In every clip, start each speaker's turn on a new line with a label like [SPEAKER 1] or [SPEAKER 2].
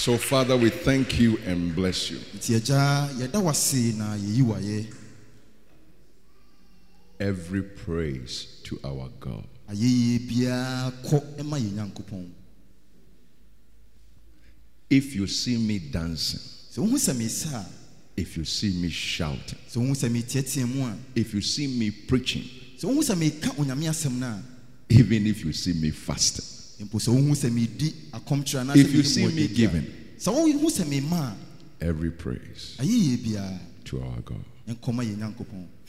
[SPEAKER 1] So, Father, we thank you and bless you.
[SPEAKER 2] nti agya yɛda wase na yɛyi wayɛ
[SPEAKER 1] Every praise to our God.
[SPEAKER 2] ayɛyie biara kɔ ma yɛ nyankopɔn
[SPEAKER 1] If you see me dancing,
[SPEAKER 2] sɛ wohu sɛ mesa a
[SPEAKER 1] if you see me shouting,
[SPEAKER 2] sɛ wohu sɛ meteatea mu
[SPEAKER 1] if you see me preaching,
[SPEAKER 2] sɛ wohu sɛ meka onyame asɛm no a
[SPEAKER 1] even if you see me fasting, If you see me
[SPEAKER 2] given,
[SPEAKER 1] every praise to our God.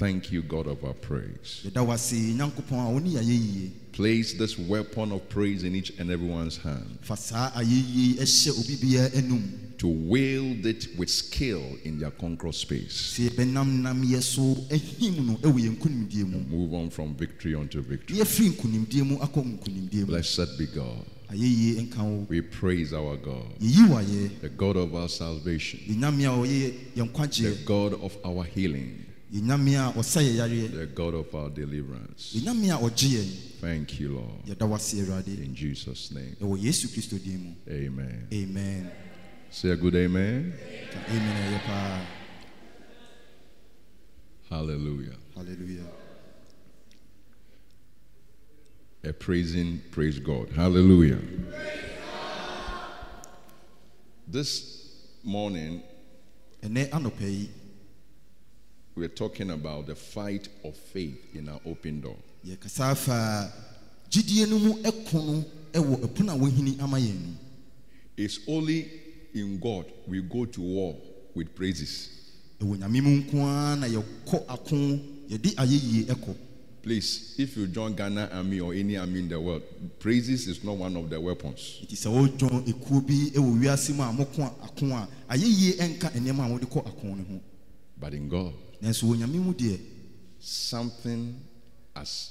[SPEAKER 2] Nkɔma yɛ nyankopɔn
[SPEAKER 1] Thank you, God of our praise.
[SPEAKER 2] yɛda wase nyankopɔn a wo ne yɛayɛyie
[SPEAKER 1] Place this weapon of praise in each and everyone's hand.
[SPEAKER 2] Fa saa ayɛyie ɛhyɛ obi biara anum
[SPEAKER 1] to wield it with skill in their conquer space.
[SPEAKER 2] sɛ yɛbɛnam nam yɛ so ahim no ɛwɔ yɛn nkonimdie mu.
[SPEAKER 1] Move on from victory unto victory.
[SPEAKER 2] na yɛfiri nkonimdie mu akɔ nkonimdie mu.
[SPEAKER 1] Blessed be God.
[SPEAKER 2] ayɛyie nka wo.
[SPEAKER 1] We praise our God, the God of our salvation,
[SPEAKER 2] yɛnyame a ɔyɛ yɛn
[SPEAKER 1] the God of our healing,
[SPEAKER 2] yɛnyame a ɔsa yɛ
[SPEAKER 1] the God of our deliverance.
[SPEAKER 2] yɛnyame a ɔgye yɛn
[SPEAKER 1] Thank you, Lord.
[SPEAKER 2] yɛda wase awurade
[SPEAKER 1] In Jesus' name,
[SPEAKER 2] ɛwɔ yesu kristo din mu
[SPEAKER 1] amen.
[SPEAKER 2] amen
[SPEAKER 1] Say a good amen.
[SPEAKER 2] Amen
[SPEAKER 1] Hallelujah.
[SPEAKER 2] halleluya
[SPEAKER 1] A praising, praise God. Hallelujah. This morning,
[SPEAKER 2] ɛnɛ anɔpa yi
[SPEAKER 1] we're talking about the fight of faith in our open door.
[SPEAKER 2] yɛkasa afa gyidie no mu ɛko no ɛwɔ ɛpono a wɔhini ama yɛn no
[SPEAKER 1] It's only in God we go to war with praises.
[SPEAKER 2] ɛwɔ nyame mu nko ara na yɛkɔ ako yɛde ayɛyie ɛkɔ
[SPEAKER 1] Please, if you join Ghana army or any army in the world, praises is not one of the weapons.
[SPEAKER 2] nti sɛ wodwɔn ekuo bi ɛwɔ wiase mu a moko a- ako a ayɛyie ɛnka nneɛma a wɔde kɔ ako no ho
[SPEAKER 1] But in God,
[SPEAKER 2] nanso wɔ nyame mu deɛ
[SPEAKER 1] something as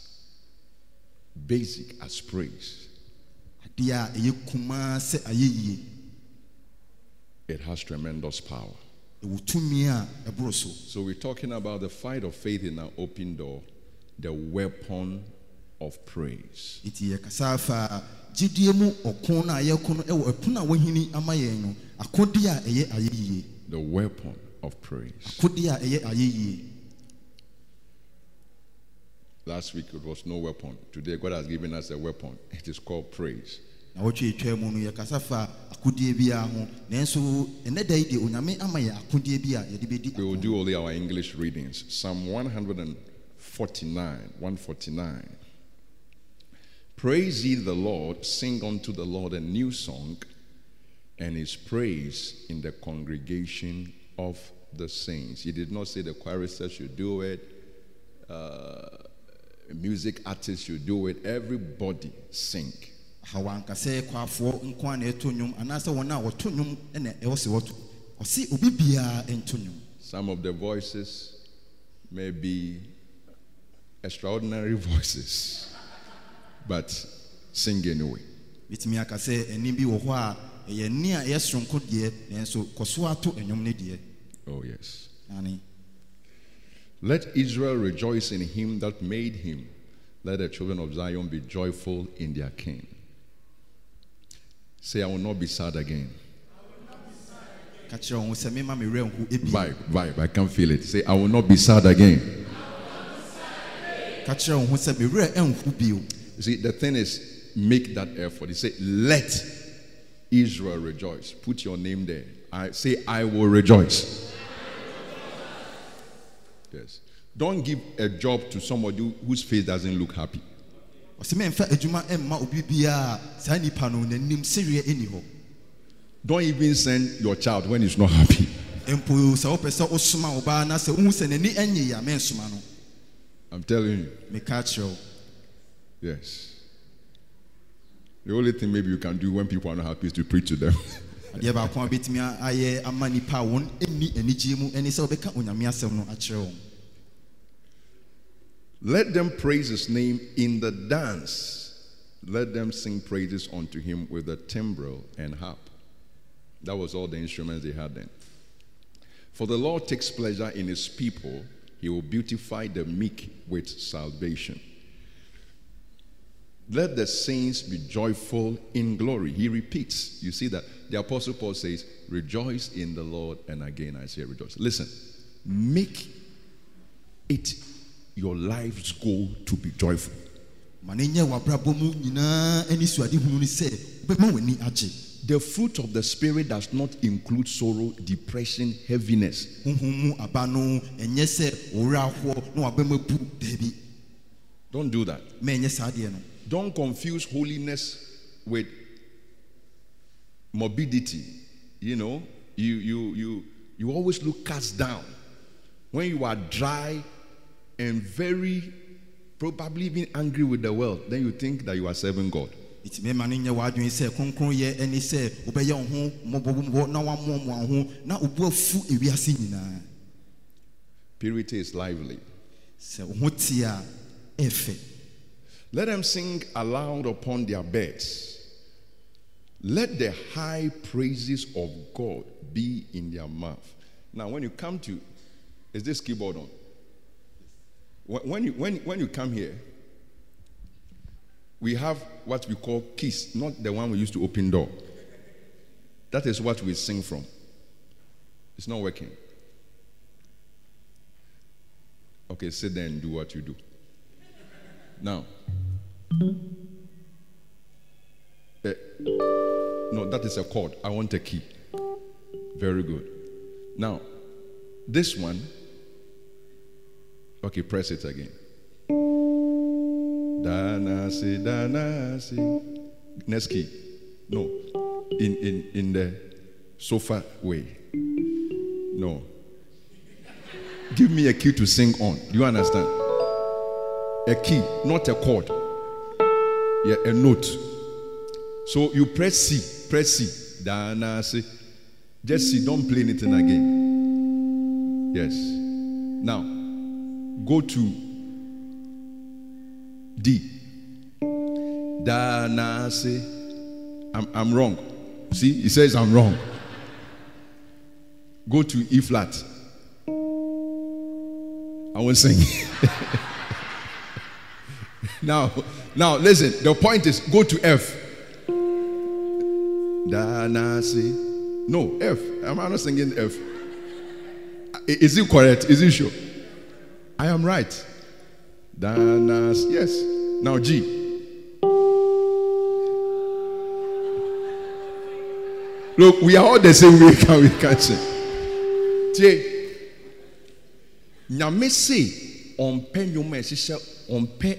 [SPEAKER 1] basic as praise,
[SPEAKER 2] adeɛ a ɛyɛ kumaa sɛ ayɛyie
[SPEAKER 1] it has tremendous power.
[SPEAKER 2] ɛwɔ tumi a ɛboro so
[SPEAKER 1] So we're talking about the fight of faith in our open door, the weapon of praise.
[SPEAKER 2] nti yɛkasa afa gyidie mu ɔko no a yɛko no ɛwɔ ɛpono a wɔhini ama yɛn no akodeɛ a ɛyɛ ayɛyie
[SPEAKER 1] The weapon of praise.
[SPEAKER 2] akodeɛ a ɛyɛ ayɛyie
[SPEAKER 1] Last week it was no weapon. Today God has given us a weapon. It is called praise.
[SPEAKER 2] na wɔtwe etwa mu no yɛkasa fa akodie biara ho nanso ɛnɛ da yi deɛ onyame ama yɛ akodie bi a yɛde bɛdi
[SPEAKER 1] We will do only our English readings. Psalm 149, 149. Praise ye the Lord, sing unto the Lord a new song, and his praise in the congregation of the saints. He did not say the choristers should do it, uh, music artists should do it. Everybody sing.
[SPEAKER 2] hawanka sɛ kwafoɔ nko a na ɛto nnwom anaasɛ wɔn a wɔto nnwom ɛna ɛwɔ sɛ wɔto ɔse obi biara nto nnwom
[SPEAKER 1] Some of the voices may be extraordinary voices, but sing anyway.
[SPEAKER 2] bitumi aka sɛ ɛni bi wɔ hɔ a ɛyɛ ni a ɛyɛ soronko deɛ nanso kɔ so ato nnwom no deɛ
[SPEAKER 1] Oh, yes.
[SPEAKER 2] ane
[SPEAKER 1] Let Israel rejoice in him that made him. Let the children of Zion be joyful in their king. Say, I will not be sad again.
[SPEAKER 2] ka kyerɛ wɔn sɛ mema me werɛ nho ebi
[SPEAKER 1] Vibe, vibe. I can feel it. Say, I will not be sad again.
[SPEAKER 2] ka kyerɛ wɔn ho sɛ me werɛ nho bio
[SPEAKER 1] You see, the thing is, make that effort. He say, let Israel rejoice. Put your name there. I say, I will rejoice. Yes. Don't give a job to somebody whose face doesn't look happy.
[SPEAKER 2] ɔsɛ mɛmfa adwuma mma obi biara a saa nipa no n'anim sereɛ ɛni hɔ
[SPEAKER 1] Don't even send your child when he's not happy.
[SPEAKER 2] mpo sɛ wopɛ sɛ wosoma ɔbaa na sɛ wohu sɛ n'ani anyɛ yi a mɛnsoma no
[SPEAKER 1] I'm telling you.
[SPEAKER 2] meka kyerɛ wo
[SPEAKER 1] Yes. The only thing maybe you can do when people are not happy is to preach to them.
[SPEAKER 2] baako a bɛtumi ayɛ ama nipa a wɔn mu ɛne sɛ wobɛka onyame asɛm no akyerɛ wɔn
[SPEAKER 1] Let them praise his name in the dance. Let them sing praises unto him with the timbrel and harp. That was all the instruments they had then. For the Lord takes pleasure in his people, he will beautify the meek with salvation. Let the saints be joyful in glory. He repeats. You see that the Apostle Paul says, Rejoice in the Lord. And again, I say, Rejoice. Listen, make it your life's goal to be joyful.
[SPEAKER 2] ma ne nyɛ w'abrabɔ mu nyinaa ani suadehunu ne sɛ wobɛma w'ani agye
[SPEAKER 1] The fruit of the Spirit does not include sorrow, depression, heaviness.
[SPEAKER 2] honhom mu aba no ɛnyɛ sɛ wɔwerɛ ahoɔ na wabɛma bu daabi
[SPEAKER 1] Don't do that. Don't confuse holiness with morbidity. You know, you you you you always look cast down when you are dry and very probably even angry with the world. Then you think that you are serving God. Purity is lively. Let them sing aloud upon their beds. Let the high praises of God be in their mouth. Now, when you come to, is this keyboard on? When you, when, when you come here, we have what we call keys, not the one we used to open door. That is what we sing from. It's not working. Okay, sit there and do what you do. Now, eh, no, that is a chord. I want a key. Very good. Now, this one, okay, press it again. Danasi, danasi. Next key. No, in, in, in the sol-fa way. No. Give me a key to sing on. Do you understand? A key, not a chord. Yeah, a note. So you press C, press C. Dana C. Just C, don't play anything again. Yes. Now, go to D. Dana I'm I'm wrong. See, he says I'm wrong. Go to E flat. I won't sing. now, now listen. The point is go to F. No, F. I'm not singing F. Is it correct? Is it sure? I am right. Dana C. Yes. Now G. Look, we are all the same way. Can we can sing? Tie. nyame se ɔmpɛ nnwom a ɛhyehyɛ ɔmpɛ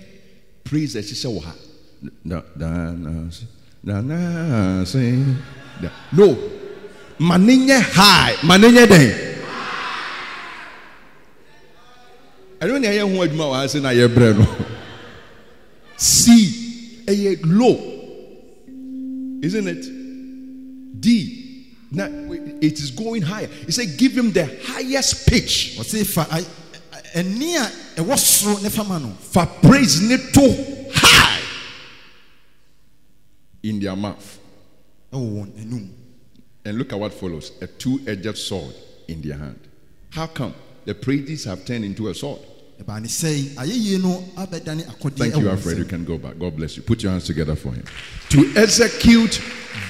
[SPEAKER 1] praise ɛhyehyɛ wɔ ha Da- danase danase da- no ma ne nyɛ high. Ma ne nyɛ dɛn ɛno ne ɛyɛ ho adwuma wɔ ha sɛ na yɛbrɛ no. C ɛyɛ low. Isn't it? D it is going higher. He said give him the highest pitch.
[SPEAKER 2] Ɔse fa ai- ɛni a ɛwɔ soro ne fama no
[SPEAKER 1] fa praise ne to high in their mouth.
[SPEAKER 2] ɛwɔ wɔn anum
[SPEAKER 1] And look at what follows a two edged sword in their hand. How come? The praises have turned into a sword.
[SPEAKER 2] ɛbaa ne sɛ ayɛyie no abɛdane akɔdeɛ
[SPEAKER 1] Thank you, Alfred. You can go back. God bless you. Put your hands together for him. To execute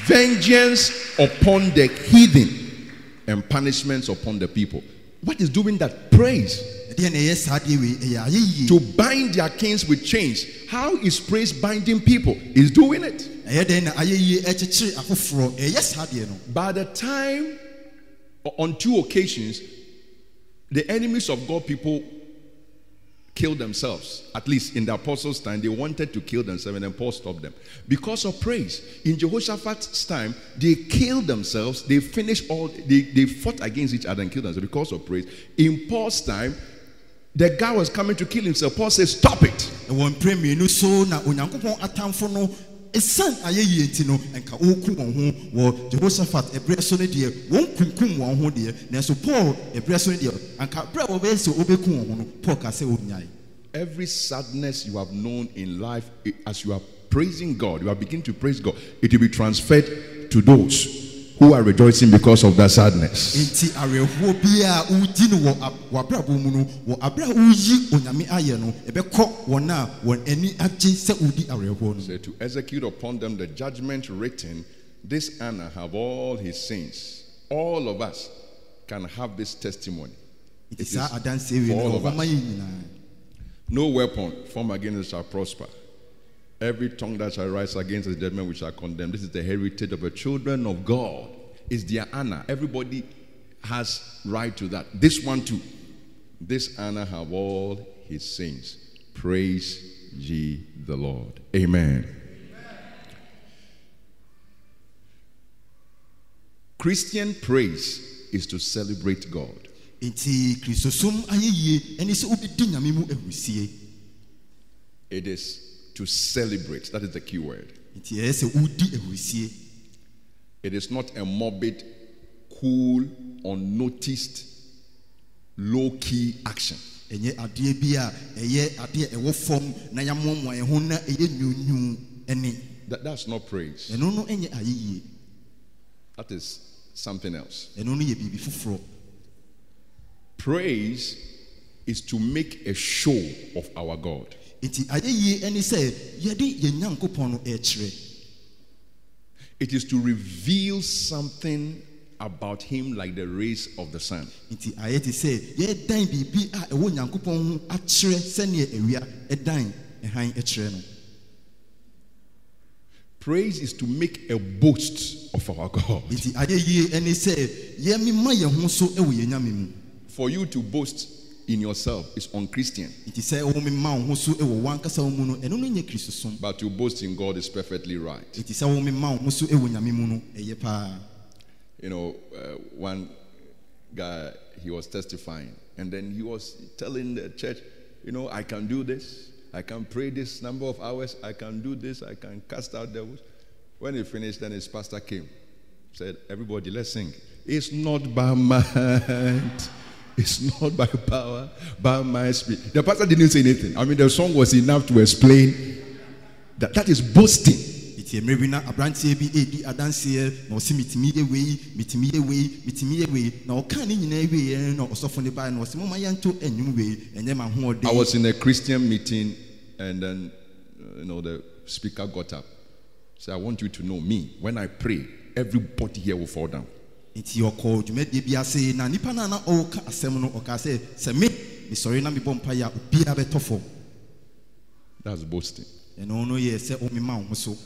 [SPEAKER 1] vengeance upon the heathen and punishments upon the people. What is doing that? Praise.
[SPEAKER 2] Ɛdeɛ na ɛyɛ saa deɛ wei ɛyɛ ayɛyie
[SPEAKER 1] To bind their kings with chains. How is praise binding people? Is doing it.
[SPEAKER 2] ɛyɛ dɛn na ayɛyie ɛkyekyere afoforɔ ɛyɛ saa deɛ no
[SPEAKER 1] By the time, on two occasions, the enemies of God people killed themselves. At least in the apostles' time, they wanted to kill themselves, and then Paul stopped them because of praise. In Jehoshaphat's time, they killed themselves. They finished all. They they fought against each other and killed themselves because of praise. In Paul's time, the guy was coming to kill himself. Paul says, "Stop it."
[SPEAKER 2] ɛwɔ mprɛ mmienu so na onyankopɔn atamfo no ɛsiane ayɛyie nti no ɛnka wɔku wɔn ho wɔ jehoshaphat ɛberɛ so no deɛ wɔnkunkum wɔn ho deɛ nanso paul ɛberɛ so no deɛ anka berɛ a wɔbɛyɛ sɛ wɔbɛku wɔn ho no paul ka sɛ wɔnyae
[SPEAKER 1] Every sadness you have known in life, as you are praising God, you are beginning to praise God, it will be transferred to those who are rejoicing because of that sadness.
[SPEAKER 2] nti awerɛhoɔ bi a wodi no wɔ ab- w'abrabɔ mu no wɔ aberɛ a woyi onyame ayɛ no ɛbɛkɔ wɔn a wɔn ani agye sɛ wodi awerɛhoɔ no
[SPEAKER 1] Say, to execute upon them the judgment written, this Anna have all his sins. All of us can have this testimony.
[SPEAKER 2] nti
[SPEAKER 1] It
[SPEAKER 2] saa
[SPEAKER 1] is
[SPEAKER 2] adanseɛ wei
[SPEAKER 1] for all
[SPEAKER 2] no
[SPEAKER 1] of us. No weapon formed against us shall prosper. Every tongue that shall rise against us, judgment we shall condemn. This is the heritage of the children of God. It's their honor. Everybody has right to that. This one too. This honor have all his saints. Praise ye the Lord. Amen. Christian praise is to celebrate God.
[SPEAKER 2] nti kristosom ayɛyie ɛne sɛ wobɛdi nyame mu ahurusie
[SPEAKER 1] It is to celebrate. That is the key word.
[SPEAKER 2] nti ɛyɛ sɛ wodi ahurusie
[SPEAKER 1] It is not a morbid, cool, unnoticed, low key action.
[SPEAKER 2] ɛnyɛ adeɛ bi a ɛyɛ adeɛ a ɛwɔ fam na yɛamoamoa ɛho na ɛyɛ nwunwuu ɛne
[SPEAKER 1] That, that's not praise.
[SPEAKER 2] ɛno no ɛnyɛ ayɛyie
[SPEAKER 1] That is something else.
[SPEAKER 2] ɛno no yɛ biribi foforɔ
[SPEAKER 1] Praise is to make a show of our God.
[SPEAKER 2] Nti ayɛyie ɛne sɛ yɛde yɛn nyankopɔn no
[SPEAKER 1] It is to reveal something about Him like the rays of the sun.
[SPEAKER 2] nti ayɛ te sɛ yɛdan biribi a ho akyerɛ sɛneɛ awia ɛdan ɛhan ɛkyerɛ no
[SPEAKER 1] Praise is to make a boast of our God.
[SPEAKER 2] nti ayɛyie ɛne sɛ yɛmema yɛn ho so ɛwɔ yɛn mu
[SPEAKER 1] For you to boast in yourself is unchristian,
[SPEAKER 2] nti sɛ womema wo ho so ɛwɔ wankasa wo mu no ɛno no nyɛ kristosom
[SPEAKER 1] but to boast in God is perfectly right.
[SPEAKER 2] nti sɛ womema wo ho so ɛwɔ nyame mu no ɛyɛ paa
[SPEAKER 1] You know, uh, one guy, he was testifying, and then he was telling the church, you know, I can do this, I can pray this number of hours, I can do this, I can cast out devils. When he finished, then his pastor came, said, Everybody, let's sing. It's not by might, it's not by power, by my spirit. The pastor didn't say anything. I mean, the song was enough to explain that that is boasting.
[SPEAKER 2] ma
[SPEAKER 1] I was in a Christian meeting, and then you know the speaker got up. Said, "I want you to know me. When I pray, everybody here will fall down."
[SPEAKER 2] Nti ɔkɔɔ dwumadie bi ase na nnipa no a na ɔreka asɛm no ɔkaa sɛ sɛ me mesɔre na mebɔ mpayɛ a obiara bɛtɔ fam
[SPEAKER 1] That's boasting.
[SPEAKER 2] ɛno no yɛ sɛ womema wo ho so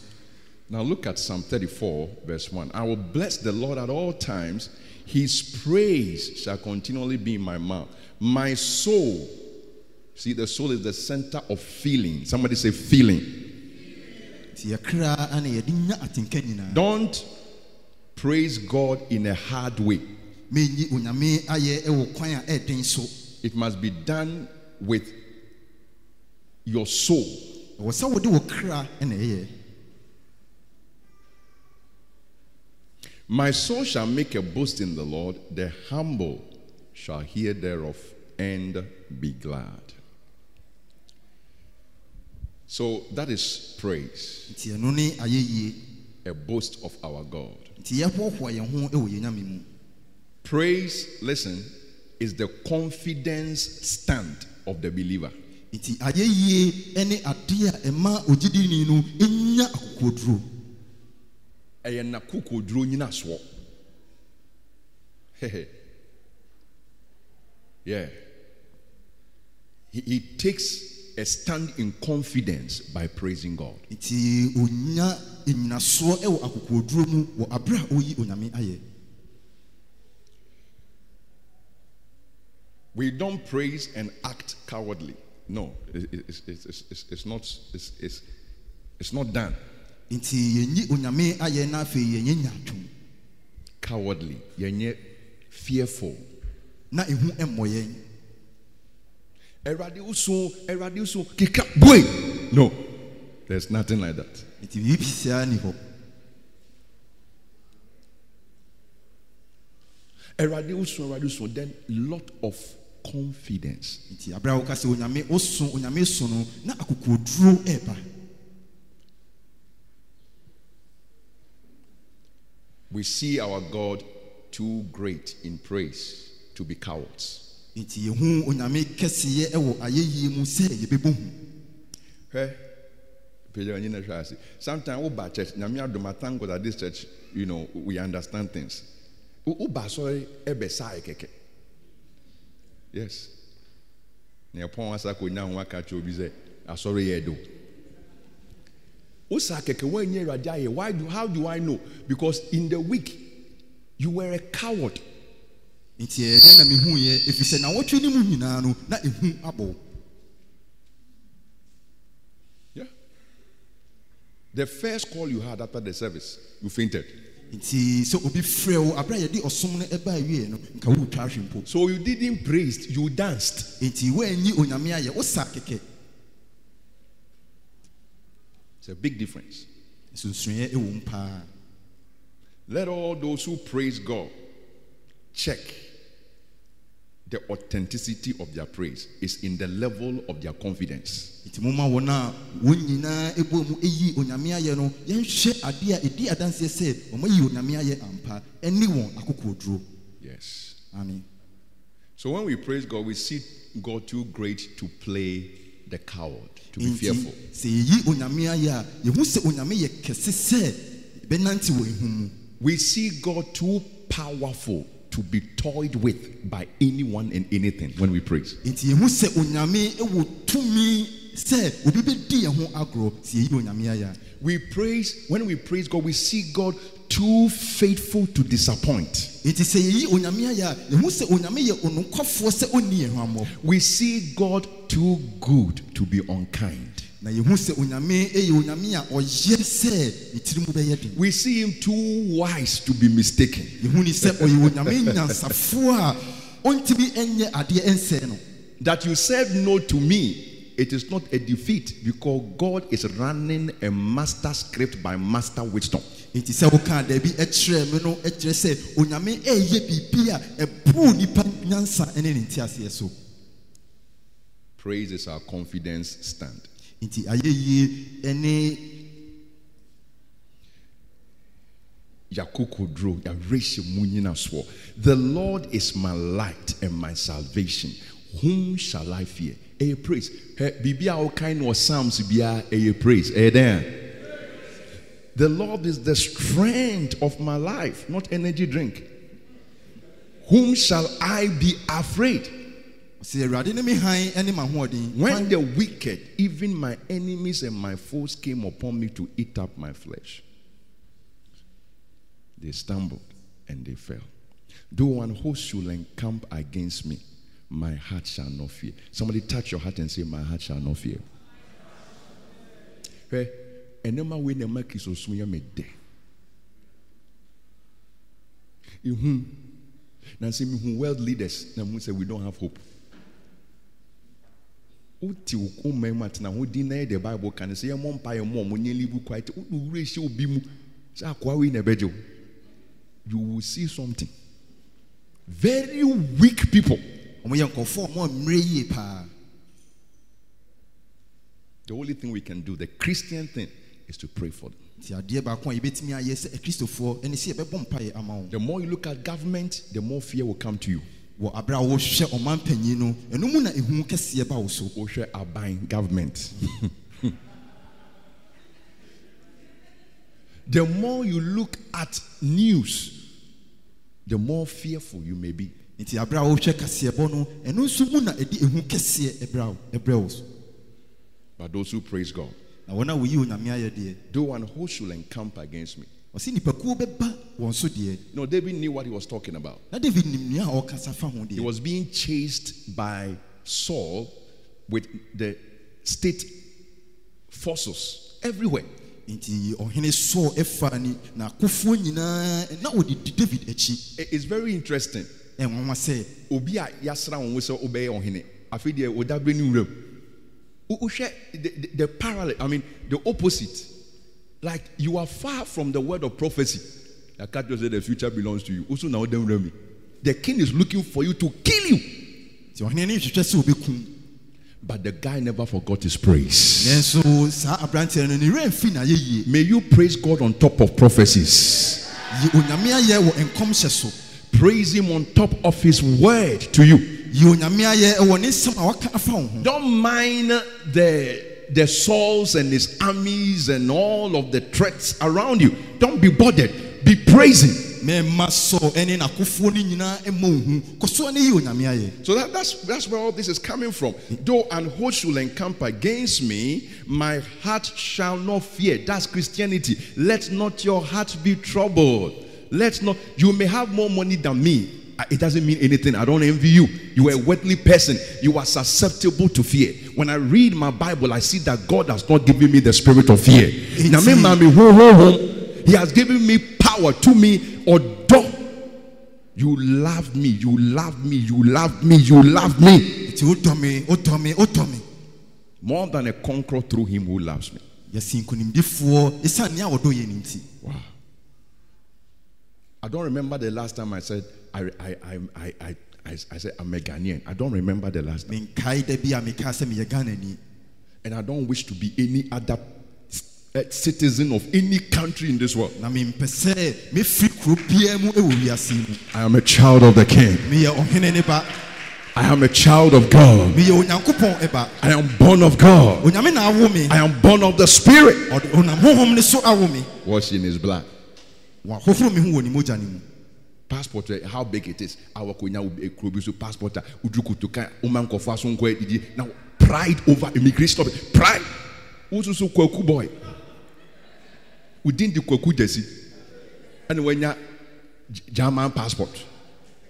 [SPEAKER 1] Now look at Psalm 34, verse 1. I will bless the Lord at all times. His praise shall continually be in my mouth. My soul, see, the soul is the center of feeling. Somebody say feeling.
[SPEAKER 2] nti yɛkra ana yɛde nya atenka nyinaa
[SPEAKER 1] Don't praise God in a hard way.
[SPEAKER 2] menyi onyame ayɛ ɛwɔ kwan a ɛden so
[SPEAKER 1] It must be done with your soul.
[SPEAKER 2] ɛwɔ sɛ wode wɔ kra ɛna ɛyɛ
[SPEAKER 1] My soul shall make a boast in the Lord, the humble shall hear thereof and be glad. So that is praise,
[SPEAKER 2] nti ɛno ne ayɛyie
[SPEAKER 1] a boast of our God.
[SPEAKER 2] Nti yɛhoahoa yɛn ho wɔ yɛn nyame mu.
[SPEAKER 1] Praise, listen, is the confidence stand of the believer.
[SPEAKER 2] nti ayɛyie ne adeɛ a ɛma ogyidini no ɛnya akokoduro.
[SPEAKER 1] Ɛyɛ n'akokoduro nyinasoɔ Hehe. yeah. He, he takes a stand in confidence by praising god
[SPEAKER 2] nnyinasoɔ wɔ akokoduro mu wɔ a onyame ayɛ.
[SPEAKER 1] We don't praise and act cowardly. No it- it- it's, it's, it's, it's, it's not it's, it's, it's not done.
[SPEAKER 2] Nti yɛnyi onyame ayɛ na afei yɛnyɛ nyaatwom
[SPEAKER 1] cowardly yɛnyɛ fearful.
[SPEAKER 2] Na ɛhu mmɔ yɛn.
[SPEAKER 1] Awurade usu, Awurade usu, kika boy. No, there's nothing like that.
[SPEAKER 2] nti biribi bisaa ni hɔ
[SPEAKER 1] Awurade usu, Awurade usu. Then lot of confidence.
[SPEAKER 2] nti aberɛ a onyame woso onyame so no na akokoduro ɛreba
[SPEAKER 1] We see our God too great in praise to be cowards.
[SPEAKER 2] nti yɛhu onyame kɛseyɛ ɛwɔ ayɛyie mu sɛ yɛbɛbɔ hu
[SPEAKER 1] Hwɛ, pagya w'ani na hwɛ ase. Sometimes woba church, nyame adom, I thank God that this church, you know, we understand things. Wo- Woba asɔre ɛbɛsa yɛ kɛkɛ. Yes. Na ɛpɔn asa kɔnya ho aka kyerɛ obi sɛ asɔre yɛ do. Wosa kɛkɛ wɔnyɛ Awurade ayɛ. Why do how do I know? Because in the week you were a coward.
[SPEAKER 2] nti ɛdɛn na mehuyɛ ɛfiri sɛ nawɔtwe no mu nyinaa no na ɛhu abɔ wo.
[SPEAKER 1] Yeah. The first call you had after the service, you fainted.
[SPEAKER 2] nti sɛ obi frɛ wo aberɛ a yɛde ɔsom no ɛbaa wie no nka woretwa ahwe mpo
[SPEAKER 1] So you didn't praise, you danced.
[SPEAKER 2] nti woanyi onyame ayɛ wosa kɛkɛ
[SPEAKER 1] It's a big difference.
[SPEAKER 2] nsonsoeɛ ɛwɔ mu paa
[SPEAKER 1] Let all those who praise God check the authenticity of their praise is in the level of their confidence.
[SPEAKER 2] nti momma wɔn a wɔn nyinaa ɛbɔ mu ɛyi onyame ayɛ no yɛnhwɛ adeɛ a ɛdi adanseɛ sɛ ɔmayi onyame ayɛ ampa ɛne wɔn akokoduro
[SPEAKER 1] Yes.
[SPEAKER 2] ane
[SPEAKER 1] So when we praise God, we see God too great to play the coward, to be fearful.
[SPEAKER 2] sɛ yɛyi onyame ayɛ a yɛhu sɛ onyame yɛ kɛse sɛ bɛnante wɔ ehu mu
[SPEAKER 1] We see God too powerful to be toyed with by anyone and anything when we praise.
[SPEAKER 2] nti yɛhu sɛ onyame ɛwɔ tumi sɛ obi bɛdi yɛn ho agorɔ sɛ yɛyi onyame
[SPEAKER 1] We praise, when we praise God, we see God too faithful to disappoint.
[SPEAKER 2] nti sɛ yɛyi onyame ayɛ a yɛhu sɛ onyame yɛ ɔnokwafoɔ sɛ ɔnni yɛn ho ammɔ
[SPEAKER 1] We see God too good to be unkind.
[SPEAKER 2] Na yɛhu sɛ onyame ɛyɛ onyame a ɔyɛ sɛ ne tiri mu bɛyɛ den
[SPEAKER 1] We see Him too wise to be mistaken.
[SPEAKER 2] yɛhu ni sɛ ɔyɛ onyame nyansafoɔ a ɔntumi ɛnyɛ adeɛ ɛnsɛe no
[SPEAKER 1] That you said no to me, it is not a defeat because God is running a master script by master wisdom.
[SPEAKER 2] nti sɛ wokaa daabi ɛkyerɛ me no ɛkyerɛ sɛ onyame ɛyɛ biribi a ɛboro nipa nyansa ne ne nteaseɛ so
[SPEAKER 1] Praise is our confidence stand.
[SPEAKER 2] Nti ayɛyie ɛne
[SPEAKER 1] Yakokodro, yareshe munyina soɔ. The Lord is my light and my salvation. Whom shall I fear? A praise. Bibi a kind of Psalms bia a praise. Eh there. The Lord is the strength of my life, not energy drink. Whom shall I be afraid? When the wicked, even my enemies and my foes, came upon me to eat up my flesh, they stumbled and they fell. Though an host shall encamp against me, my heart shall not fear. Somebody touch your heart and say, My heart shall not fear. Hey, and then my way na make so swear me de. Ihu. Na say me world leaders na mu say we don't have hope. Wote wo ɔman mu atena ho din na yɛ the bible ka no sɛ yɛmmɔ mpa yɛ mmɔ ɔmo nyɛ live quiet wode wura hyɛ obi mu sɛ akoa wei na ɛbɛgye wo you will see something. Very weak people.
[SPEAKER 2] Ɔmoyɛ nkɔfoɔ ɔmo mmerɛ yie paa
[SPEAKER 1] the only thing we can do the christian thing is to pray for them.
[SPEAKER 2] Nti adeɛ baako a yɛbɛtumi ayɛ sɛ akristofoɔ ɛne sɛ yɛbɛbɔ mpaeɛ ama wo
[SPEAKER 1] the more you look at government the more fear will come to you
[SPEAKER 2] wɔ aberɛ a wohwɛ ɔman panyin no ɛno mu na ehu kɛseɛ ba wo so.
[SPEAKER 1] Wohwɛ aban government. The more you look at news the more fearful you may be.
[SPEAKER 2] Nti aberɛ a wohwɛ kaseɛbɔ no ɛno nso mu na ɛde ehu kɛseɛ wo ɛbrɛ wo so.
[SPEAKER 1] But those who praise god
[SPEAKER 2] na wɔn a woyi onyame ayɛ deɛ
[SPEAKER 1] though an host should encamp against me
[SPEAKER 2] ɔsɛ nipakuo bɛba wɔn so deɛ.
[SPEAKER 1] No david knew what he was talking about.
[SPEAKER 2] Na david nim nea a ɔkasa fa ho
[SPEAKER 1] he was being chased by saul with the state forces everywhere.
[SPEAKER 2] Nti ɔhene sɔɔ ɛfa ni na akofoɔ nyinaa na wɔde di david akyi.
[SPEAKER 1] It's very interesting. Obi a yasra wɔn sɛ ɔbɛyɛ ɔhene afei deɛ ɔdabre ne wuram. Wo- wohwɛ the parallel i mean the opposite like you are far from the word of prophecy. I just said the future belongs to you. Also now don't me the king is looking for you to kill you.
[SPEAKER 2] Nti ɔhene no hwehwɛ sɛ ɔbɛkum
[SPEAKER 1] but the guy never forgot his praise.
[SPEAKER 2] Nanso saa aberanteɛ no ne werɛ mfi na ayɛ yie
[SPEAKER 1] may you praise god on top of prophecies.
[SPEAKER 2] Yi onyame ayɛ wɔ nkɔmhyɛ so
[SPEAKER 1] Praise Him on top of His word to you.
[SPEAKER 2] yi onyame ayɛ wɔ ne nsɛm a waka afa wo ho.
[SPEAKER 1] Don't mind the the Sauls and his armies and all of the threats around you. Don't be bothered. Be praising.
[SPEAKER 2] mɛma sɔ ɛne n'akofoɔ no nyinaa ɛma wo hu kɔ so ne yi onyame ayɛ
[SPEAKER 1] So that, that's that's where all this is coming from. Though an host should encamp against me, my heart shall not fear. That's Christianity. Let not your heart be troubled. Let not you may have more money than me. It doesn't mean anything. I don't envy you. You are a worldly person. You are susceptible to fear. When I read my Bible, I see that God has not given me the spirit of fear. He has given me power to me or You love me. You love me. You love me. You love me.
[SPEAKER 2] nti wodɔ me wodɔ me wodɔ me
[SPEAKER 1] More than a conqueror through him who loves me.
[SPEAKER 2] yɛsi nkonimdifoɔ ɛsiane nea wɔdɔ yɛ no nti
[SPEAKER 1] Wow. I don't remember the last time I said, I, I, I, I, I, I, I said, I'm a Ghanaian. I don't remember the last time.
[SPEAKER 2] menkae da bi a mekaa sɛ meyɛ ghanani
[SPEAKER 1] And I don't wish to be any other uh, citizen of any country in this world.
[SPEAKER 2] na mempɛ sɛ mefiri kuro biara mu ɛwɔ wiase yi mu
[SPEAKER 1] I am a child of the King.
[SPEAKER 2] meyɛ ɔhene ne ba
[SPEAKER 1] I am a child of God.
[SPEAKER 2] meyɛ onyankopɔn ɛba
[SPEAKER 1] I am born of God.
[SPEAKER 2] onyame na awo me
[SPEAKER 1] I am born of the Spirit.
[SPEAKER 2] ɔde ɔnam honhom ne so awo me
[SPEAKER 1] Washed in His blood.
[SPEAKER 2] Wahohoro me ho wɔ ne mogya ne mu.
[SPEAKER 1] Passport eh, how big it is. Our konya ekuro bi so passport a uduru kotoka woman nkɔfo aso nkɔ adidi now pride over immigration it. pride! Wososo kwaku boy. Wodin di kwaku gyasi ɛna wanya german passport.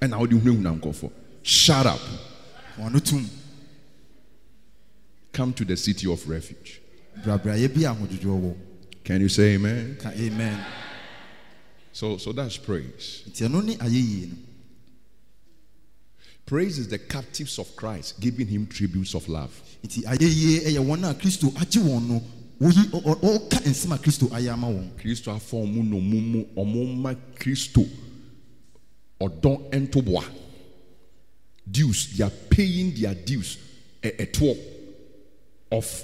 [SPEAKER 1] Ɛna wode hunahuna nkɔfo shut up.
[SPEAKER 2] Ɔno tom
[SPEAKER 1] come to the city of refuge.
[SPEAKER 2] Brabrayɛ bi a ahodwodwoɔ wɔ
[SPEAKER 1] can you say amen?
[SPEAKER 2] Amen
[SPEAKER 1] so so that's praise.
[SPEAKER 2] Nti ɛno ne ayɛyie no.
[SPEAKER 1] Praise is the captives of christ giving him tributes of love.
[SPEAKER 2] Nti ayɛyie ɛyɛ wɔn a kristo a
[SPEAKER 1] na ɔmo mu kristo ɔdɔ ntoboa dues they are paying their dues ɛ ɛtoɔ of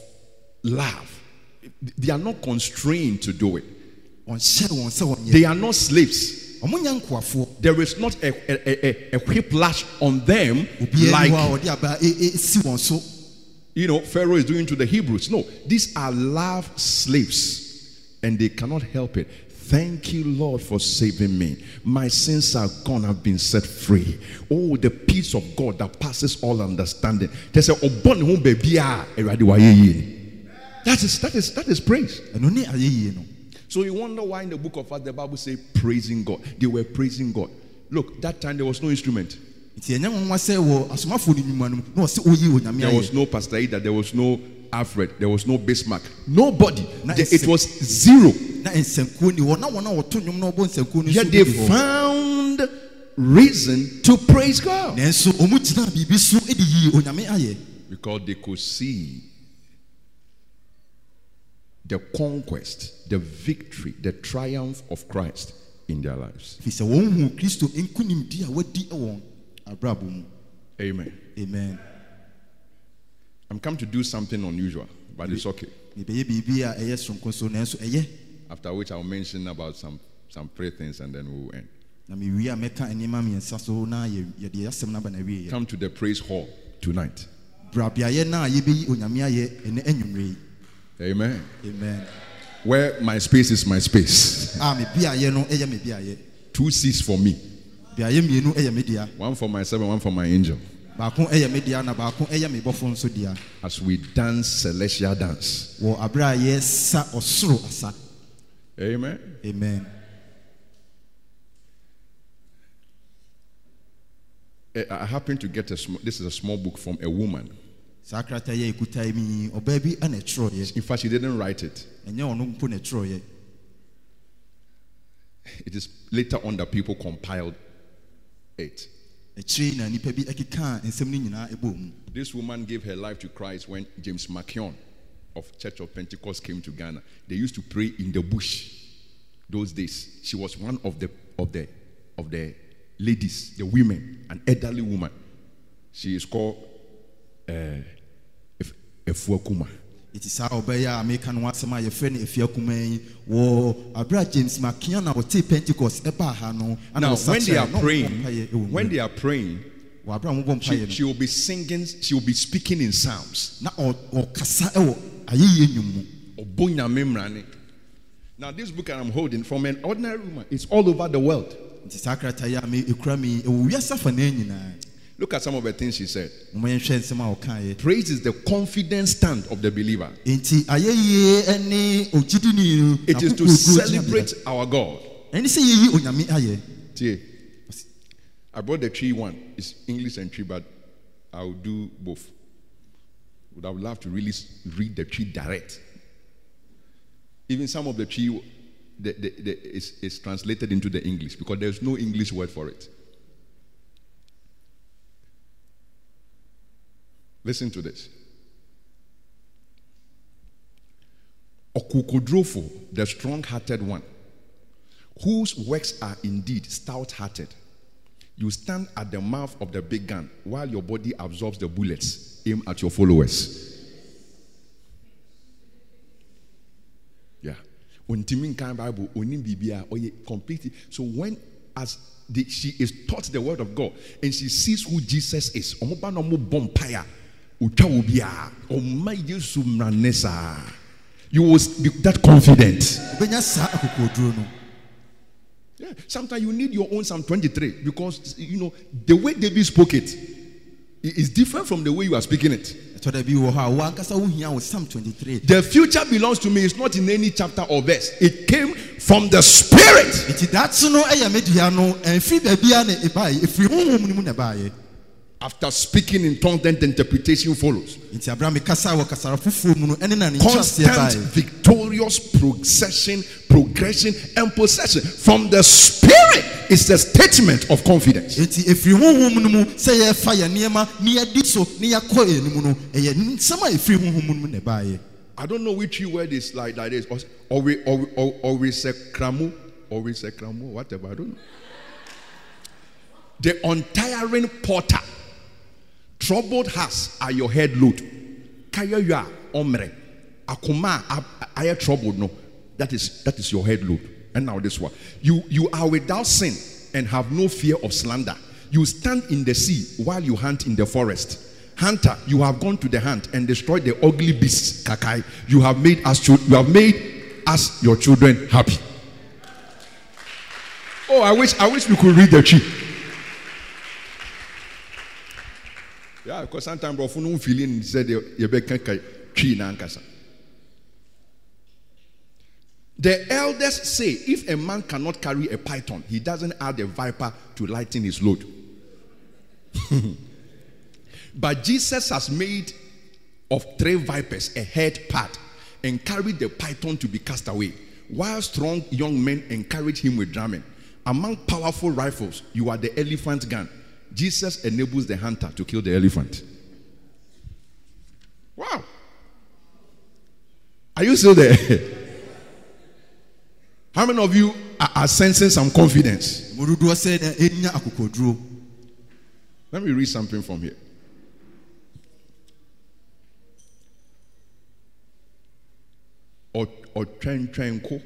[SPEAKER 1] love. They are not constrained to do it
[SPEAKER 2] ɔnhyɛ wɔn sɛ wɔnyɛ
[SPEAKER 1] they are not slaves
[SPEAKER 2] ɔmo nyɛ nkoafoɔ
[SPEAKER 1] there is not a a, a, a, whiplash on them like
[SPEAKER 2] ni hɔ a ɔde aba esi wɔn so
[SPEAKER 1] you know Pharaoh is doing to the Hebrews no these are love slaves and they cannot help it Thank you, Lord, for saving me. My sins are gone. I've been set free. Oh, the peace of God that passes all understanding. They say, "Oh, born home, baby, Awurade wayɛ yie." That is that is that is praise.
[SPEAKER 2] Ɛno ne ayɛyie no
[SPEAKER 1] So you wonder why in the book of Acts the Bible say praising God. They were praising God. Look, that time there was no instrument.
[SPEAKER 2] nti ɛnyɛ nwanwa sɛ wɔ asomafoɔ no nnwuma no mu na ɔsɛ oyi onyame
[SPEAKER 1] There was no Pastor Ida. There was no Alfred. There was no Bismarck. Nobody. It was zero.
[SPEAKER 2] na nsankuo ni hɔ na wɔn a wɔto nnwom na wɔbɔ nsankuo no
[SPEAKER 1] Yet they found reason to praise God
[SPEAKER 2] nanso ɔmo gyina biribi so de yi onyame ayɛ
[SPEAKER 1] because they could see the conquest, the victory, the triumph of Christ in their lives.
[SPEAKER 2] firi sɛ wɔn kristo nkonimdi a wadi wɔ abrabɔ
[SPEAKER 1] Amen.
[SPEAKER 2] amen
[SPEAKER 1] I'm come to do something unusual, but it's okay.
[SPEAKER 2] mebɛyɛ biribi a ɛyɛ soronko so nanso ɛyɛ
[SPEAKER 1] After which I'll mention about some some prayer things and then we'll end.
[SPEAKER 2] na mewie a mɛka nneɛma mmiɛnsa so na yɛ- yɛde asɛm no aba na awieɛ
[SPEAKER 1] Come to the praise hall tonight. Amen.
[SPEAKER 2] amen
[SPEAKER 1] Where my space is my space.
[SPEAKER 2] a me beaeɛ no ɛyɛ me beaeɛ
[SPEAKER 1] Two seats for me.
[SPEAKER 2] beaeɛ mmienu ɛyɛ me dea
[SPEAKER 1] One for myself and one for my angel.
[SPEAKER 2] baako ɛyɛ me dea na baako ɛyɛ me bɔfo nso
[SPEAKER 1] As we dance celestial dance.
[SPEAKER 2] wɔ aberɛ a yɛsa asa
[SPEAKER 1] Amen.
[SPEAKER 2] amen
[SPEAKER 1] Eh, I happened to get a small, this is a small book from a woman.
[SPEAKER 2] Saa krataa yɛ ɛkuta yi mi ɔbaa bi ɛna ɛtwerɛeɛ
[SPEAKER 1] In fact, she didn't write it.
[SPEAKER 2] ɛnyɛ ɔno mpo na ɛtwerɛeɛ
[SPEAKER 1] It is later on that people compiled it.
[SPEAKER 2] akyire yi na nnipa bi ɛkekaa nsɛm no nyinaa ɛbɔɔ mu
[SPEAKER 1] This woman gave her life to Christ when James McKeown of Church of Pentecost came to Ghana. They used to pray in the bush those days. She was one of the of the of the ladies, the women, an elderly woman. She is called Eh, Afua Kuma.
[SPEAKER 2] ɛti saa ɔbɛyɛ a meka no asɛm a yɛfrɛ no afua kuma yi wɔ aberɛ a james makea na wɔtee pentecost ha
[SPEAKER 1] Now, when they are praying, when they are praying,
[SPEAKER 2] wɔ aberɛ a mobɔ
[SPEAKER 1] she, she will be singing, she will be speaking in psalms.
[SPEAKER 2] no na ɔ- ɔkasa ɛwɔ ayɛyie nnwom mu
[SPEAKER 1] Obunyame mrane. Now, this book I'm holding from an ordinary woman, it's all over the world.
[SPEAKER 2] Nti saa krataa a me ɛkura me yi, ɛwɔ wiase afa naa nyinaa
[SPEAKER 1] Look at some of the things she said.
[SPEAKER 2] moma yɛnhwɛ nsɛm a ɔkaeɛ
[SPEAKER 1] Praise is the confident stand of the believer.
[SPEAKER 2] enti ayɛyie ne ogyidini no
[SPEAKER 1] It is to celebrate our God.
[SPEAKER 2] bea. ɛne sɛ yɛyi onyame ayɛ
[SPEAKER 1] See, I brought the Twi one. It's English and Twi, but I'll do both. I Would loved to really read the Twi direct. Even some of the Twi the, the, the, is, is translated into the English because there's no English word for it. Listen to this. Okukodrofo, the strong hearted one, whose works are indeed stout hearted. You stand at the mouth of the big gun while your body absorbs the bullets aimed at your followers. Yeah. Bible, completely. So when as the, she is taught the word of God and she sees who Jesus is, utwa obia, oma Yesu mranesa. You will be that confident.
[SPEAKER 2] wobɛnya saa akokoduro no
[SPEAKER 1] Yeah. Sometimes you need your own Psalm 23 because you know the way David spoke it is different from the way you are speaking it.
[SPEAKER 2] ɛtɔ da bi wɔ hɔ a woankasa wohia wo psalm 23
[SPEAKER 1] The future belongs to me. It's not in any chapter or verse. It came from the Spirit. After speaking in tongues, then the interpretation follows.
[SPEAKER 2] nti abera mekasa wɔ kasara foforɔ mu no ɛne na ne nkyerɛseɛ
[SPEAKER 1] Constant, victorious procession, progression, and possession from the Spirit is a statement of confidence.
[SPEAKER 2] nti ɛfiri honhom no mu sɛ yɛfa yɛ nneɛma ne yɛdi so ne yɛakɔ yɛn anim no ɛyɛ nsɛm a ɛfiri honhom no mu na ɛbaeɛ
[SPEAKER 1] I don't know which word is like that is. Or we or or or we say kramo or we say kramo whatever. I don't know. The untiring porter. Troubled hearts are your head load. Kaya ya omre. Akuma are troubled no. That is that is your head load. And now this one. You you are without sin and have no fear of slander. You stand in the sea while you hunt in the forest. Hunter, you have gone to the hunt and destroyed the ugly beasts. Kakai, you have made us you have made us your children happy. Oh, I wish I wish we could read the Twi. Yeah, because sometimes no feeling said you. The elders say if a man cannot carry a python, he doesn't add a viper to lighten his load. but Jesus has made of three vipers a head pad and carried the python to be cast away, while strong young men encourage him with drumming. Among powerful rifles, you are the elephant gun. Jesus enables the hunter to kill the elephant. Wow. Are you still there? How many of you are, are sensing some confidence?
[SPEAKER 2] mu dodoɔ sɛ na ɛnya akokoduro
[SPEAKER 1] Let me read something from here. Or or ko.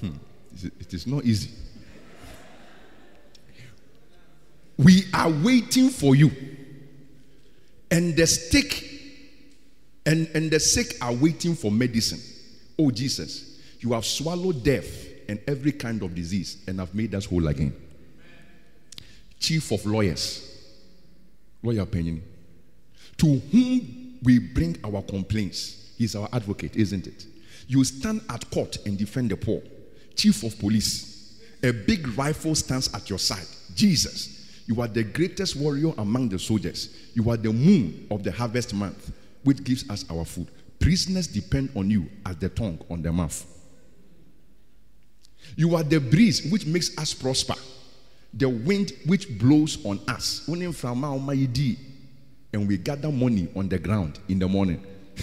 [SPEAKER 1] Hmm. It is- It is not easy. We are waiting for you. And the stick and, and the sick are waiting for medicine. Oh Jesus, you have swallowed death and every kind of disease and have made us whole again chief of lawyers, lawyer opinion, to whom we bring our complaints. He's our advocate, isn't it? You stand at court and defend the poor. Chief of police, a big rifle stands at your side. Jesus, you are the greatest warrior among the soldiers. You are the moon of the harvest month, which gives us our food. Prisoners depend on you as the tongue on the mouth. You are the breeze which makes us prosper, the wind which blows on us. And we gather money on the ground in the morning.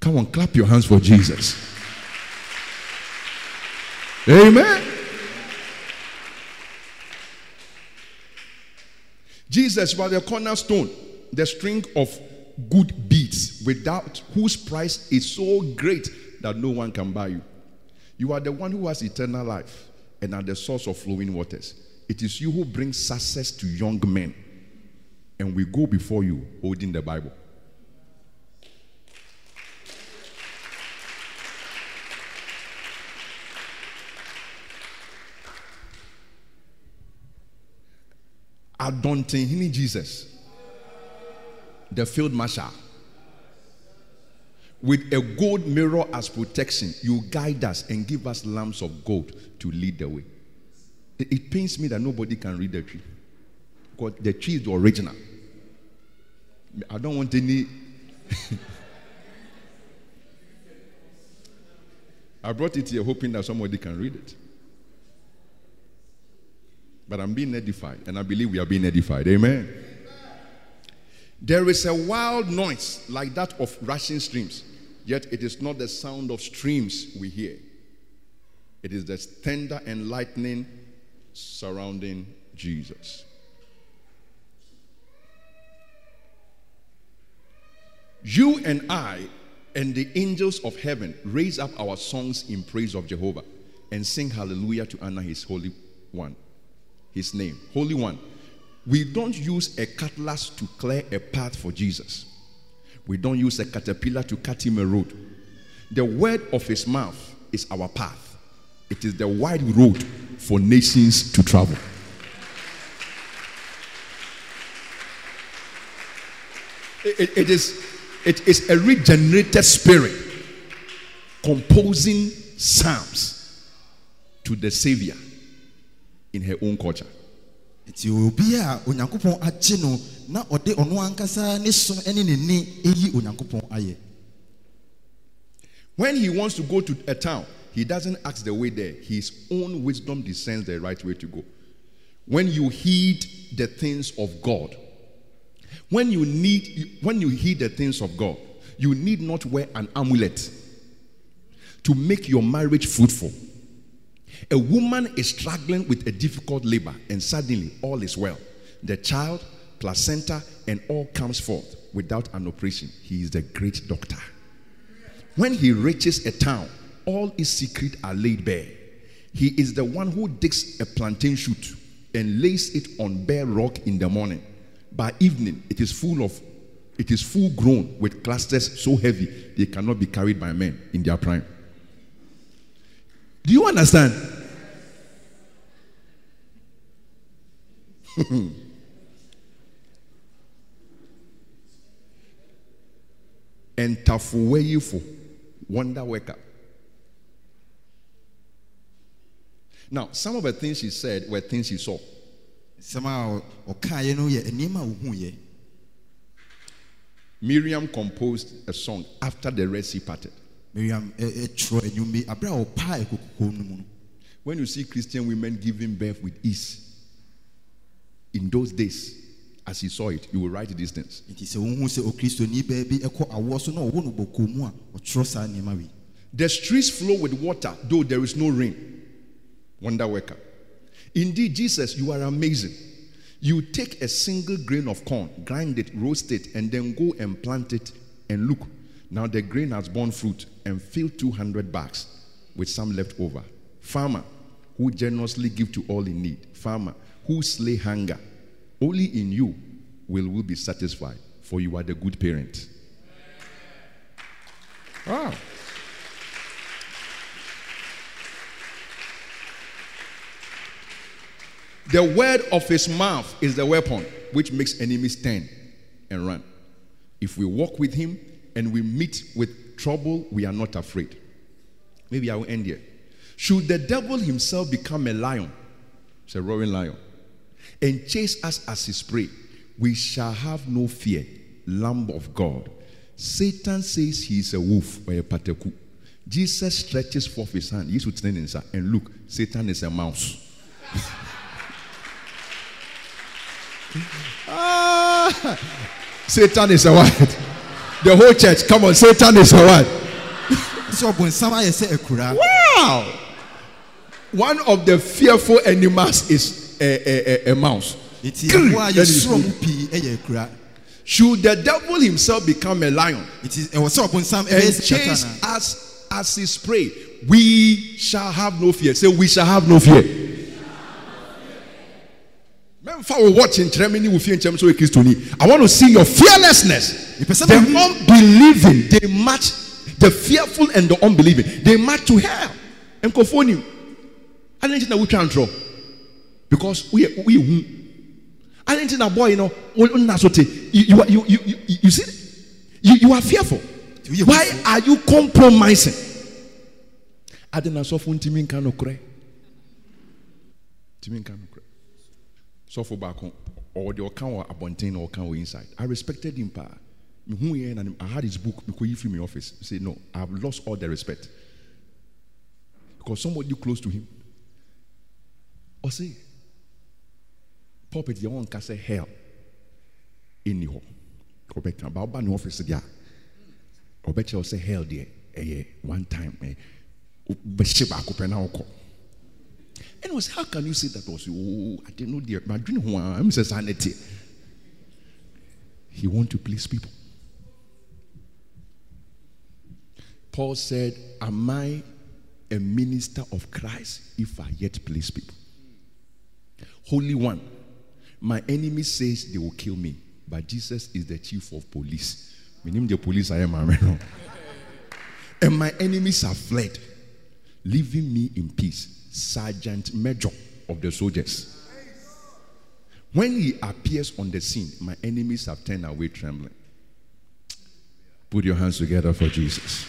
[SPEAKER 1] Come on, clap your hands for Jesus. Amen. Jesus was the cornerstone, the string of good beads, without whose price is so great that no one can buy you. You are the one who has eternal life and are the source of flowing waters. It is you who brings success to young men. And we go before you holding the Bible. Adontin Jesus, the field marshal, with a gold mirror as protection, you guide us and give us lamps of gold to lead the way. It, it pains me that nobody can read the Twi. Because the Twi is the original. I don't want any. I brought it here hoping that somebody can read it. But I'm being edified, and I believe we are being edified. Amen. There is a wild noise like that of rushing streams, yet it is not the sound of streams we hear. It is the thunder and lightning surrounding Jesus. You and I and the angels of heaven raise up our songs in praise of Jehovah and sing hallelujah to honor his holy one, his name, holy one. We don't use a cutlass to clear a path for Jesus. We don't use a caterpillar to cut him a road. The word of his mouth is our path. It is the wide road for nations to travel. It- it- it is, it is a regenerated spirit composing psalms to the Savior in her own culture.
[SPEAKER 2] nti obi a onyankopɔn agye no na ɔde ɔno ankasa ne so ne ne onyankopɔn ayɛ
[SPEAKER 1] When he wants to go to a town, he doesn't ask the way there. His own wisdom discerns the right way to go. When you heed the things of God, when you need when you heed the things of God, you need not wear an amulet to make your marriage fruitful. A woman is struggling with a difficult labor, and suddenly all is well. The child, placenta, and all comes forth without an operation. He is the great doctor. When he reaches a town, all his secrets are laid bare. He is the one who digs a plantain shoot and lays it on bare rock in the morning. By evening, it is full of it is full grown with clusters so heavy they cannot be carried by men in their prime. Do you understand? and tafuweyifo, wonder worker. Now, some of the things she said were things she saw.
[SPEAKER 2] sɛm a no yɛ nneɛma a ɔhuiɛ
[SPEAKER 1] Miriam composed a song after the Red Sea parted. When you see Christian women giving birth with ease, in those days, as he saw it, you will write these things.
[SPEAKER 2] nti sɛ wohu sɛ okristoni baa bi ɛkɔ awoɔ so na ɔwɔ no bɔkɔɔ mu a ɔtwerɛ saa nneɛma wei
[SPEAKER 1] The streets flow with water, though there is no rain. Wonder worker. Indeed, Jesus, you are amazing. You take a single grain of corn, grind it, roast it, and then go and plant it. And look, now the grain has borne fruit and filled 200 bags with some left over. Farmer who generously give to all in need. Farmer who slay hunger. Only in you will we be satisfied, for you are the good parent. Wow. The word of his mouth is the weapon which makes enemies turn and run. If we walk with him and we meet with trouble, we are not afraid. Maybe I will end here. Should the devil himself become a lion, it's a roaring lion, and chase us as his prey, we shall have no fear. Lamb of God. Satan says he is a wolf or a pateku. Jesus stretches forth his hand. Yes, with and look, Satan is a mouse. Ah, Satan is a what? The whole church, come on, Satan is a what? Wow! One of the fearful animals is a, a, a, a mouse. is Should the devil himself become a lion
[SPEAKER 2] sɛ ɔbonsam
[SPEAKER 1] and chase us as his prey, we shall have no fear. Say, we shall have no fear. I want to see your fearlessness. The unbelieving they match the fearful and the unbelieving. They match to hell. Nkɔfoɔ nim ade nti na wotwa ntorɔ because woyɛ woyɛ hu. Ade nti na boy no wo nna so te you, you, you, you, you, you see? You, you are fearful. Why are you compromising? Ade na sɔfo ntimi nka nokorɛ? Ntimi nka nokorɛ sɔfo baako ɔwɔ deɛ ɔka wɔ abɔnten na ɔka wɔ inside. I respected him paa yɛ na i had his book mekɔyi firi my office. Say no i have lost all the respect. Because somebody close to him ɔse pulpit yɛ wɔnka sɛ hell ɛnni hɔ ɔbɛka ba woba ne office deɛ a ɔbɛkyerɛ wo hell deɛ ɛyɛ one time wobɛhye baako pɛ na was how can you say that? Was oh I didn't know dear my dream I'm sanity. He want to please people. Paul said am I a minister of Christ if I yet please people? Holy One my enemy says they will kill me but Jesus is the chief of police. My name the police I am no. And my enemies have fled leaving me in peace. Sergeant Major of the soldiers. When he appears on the scene, my enemies have turned away trembling. Put your hands together for Jesus.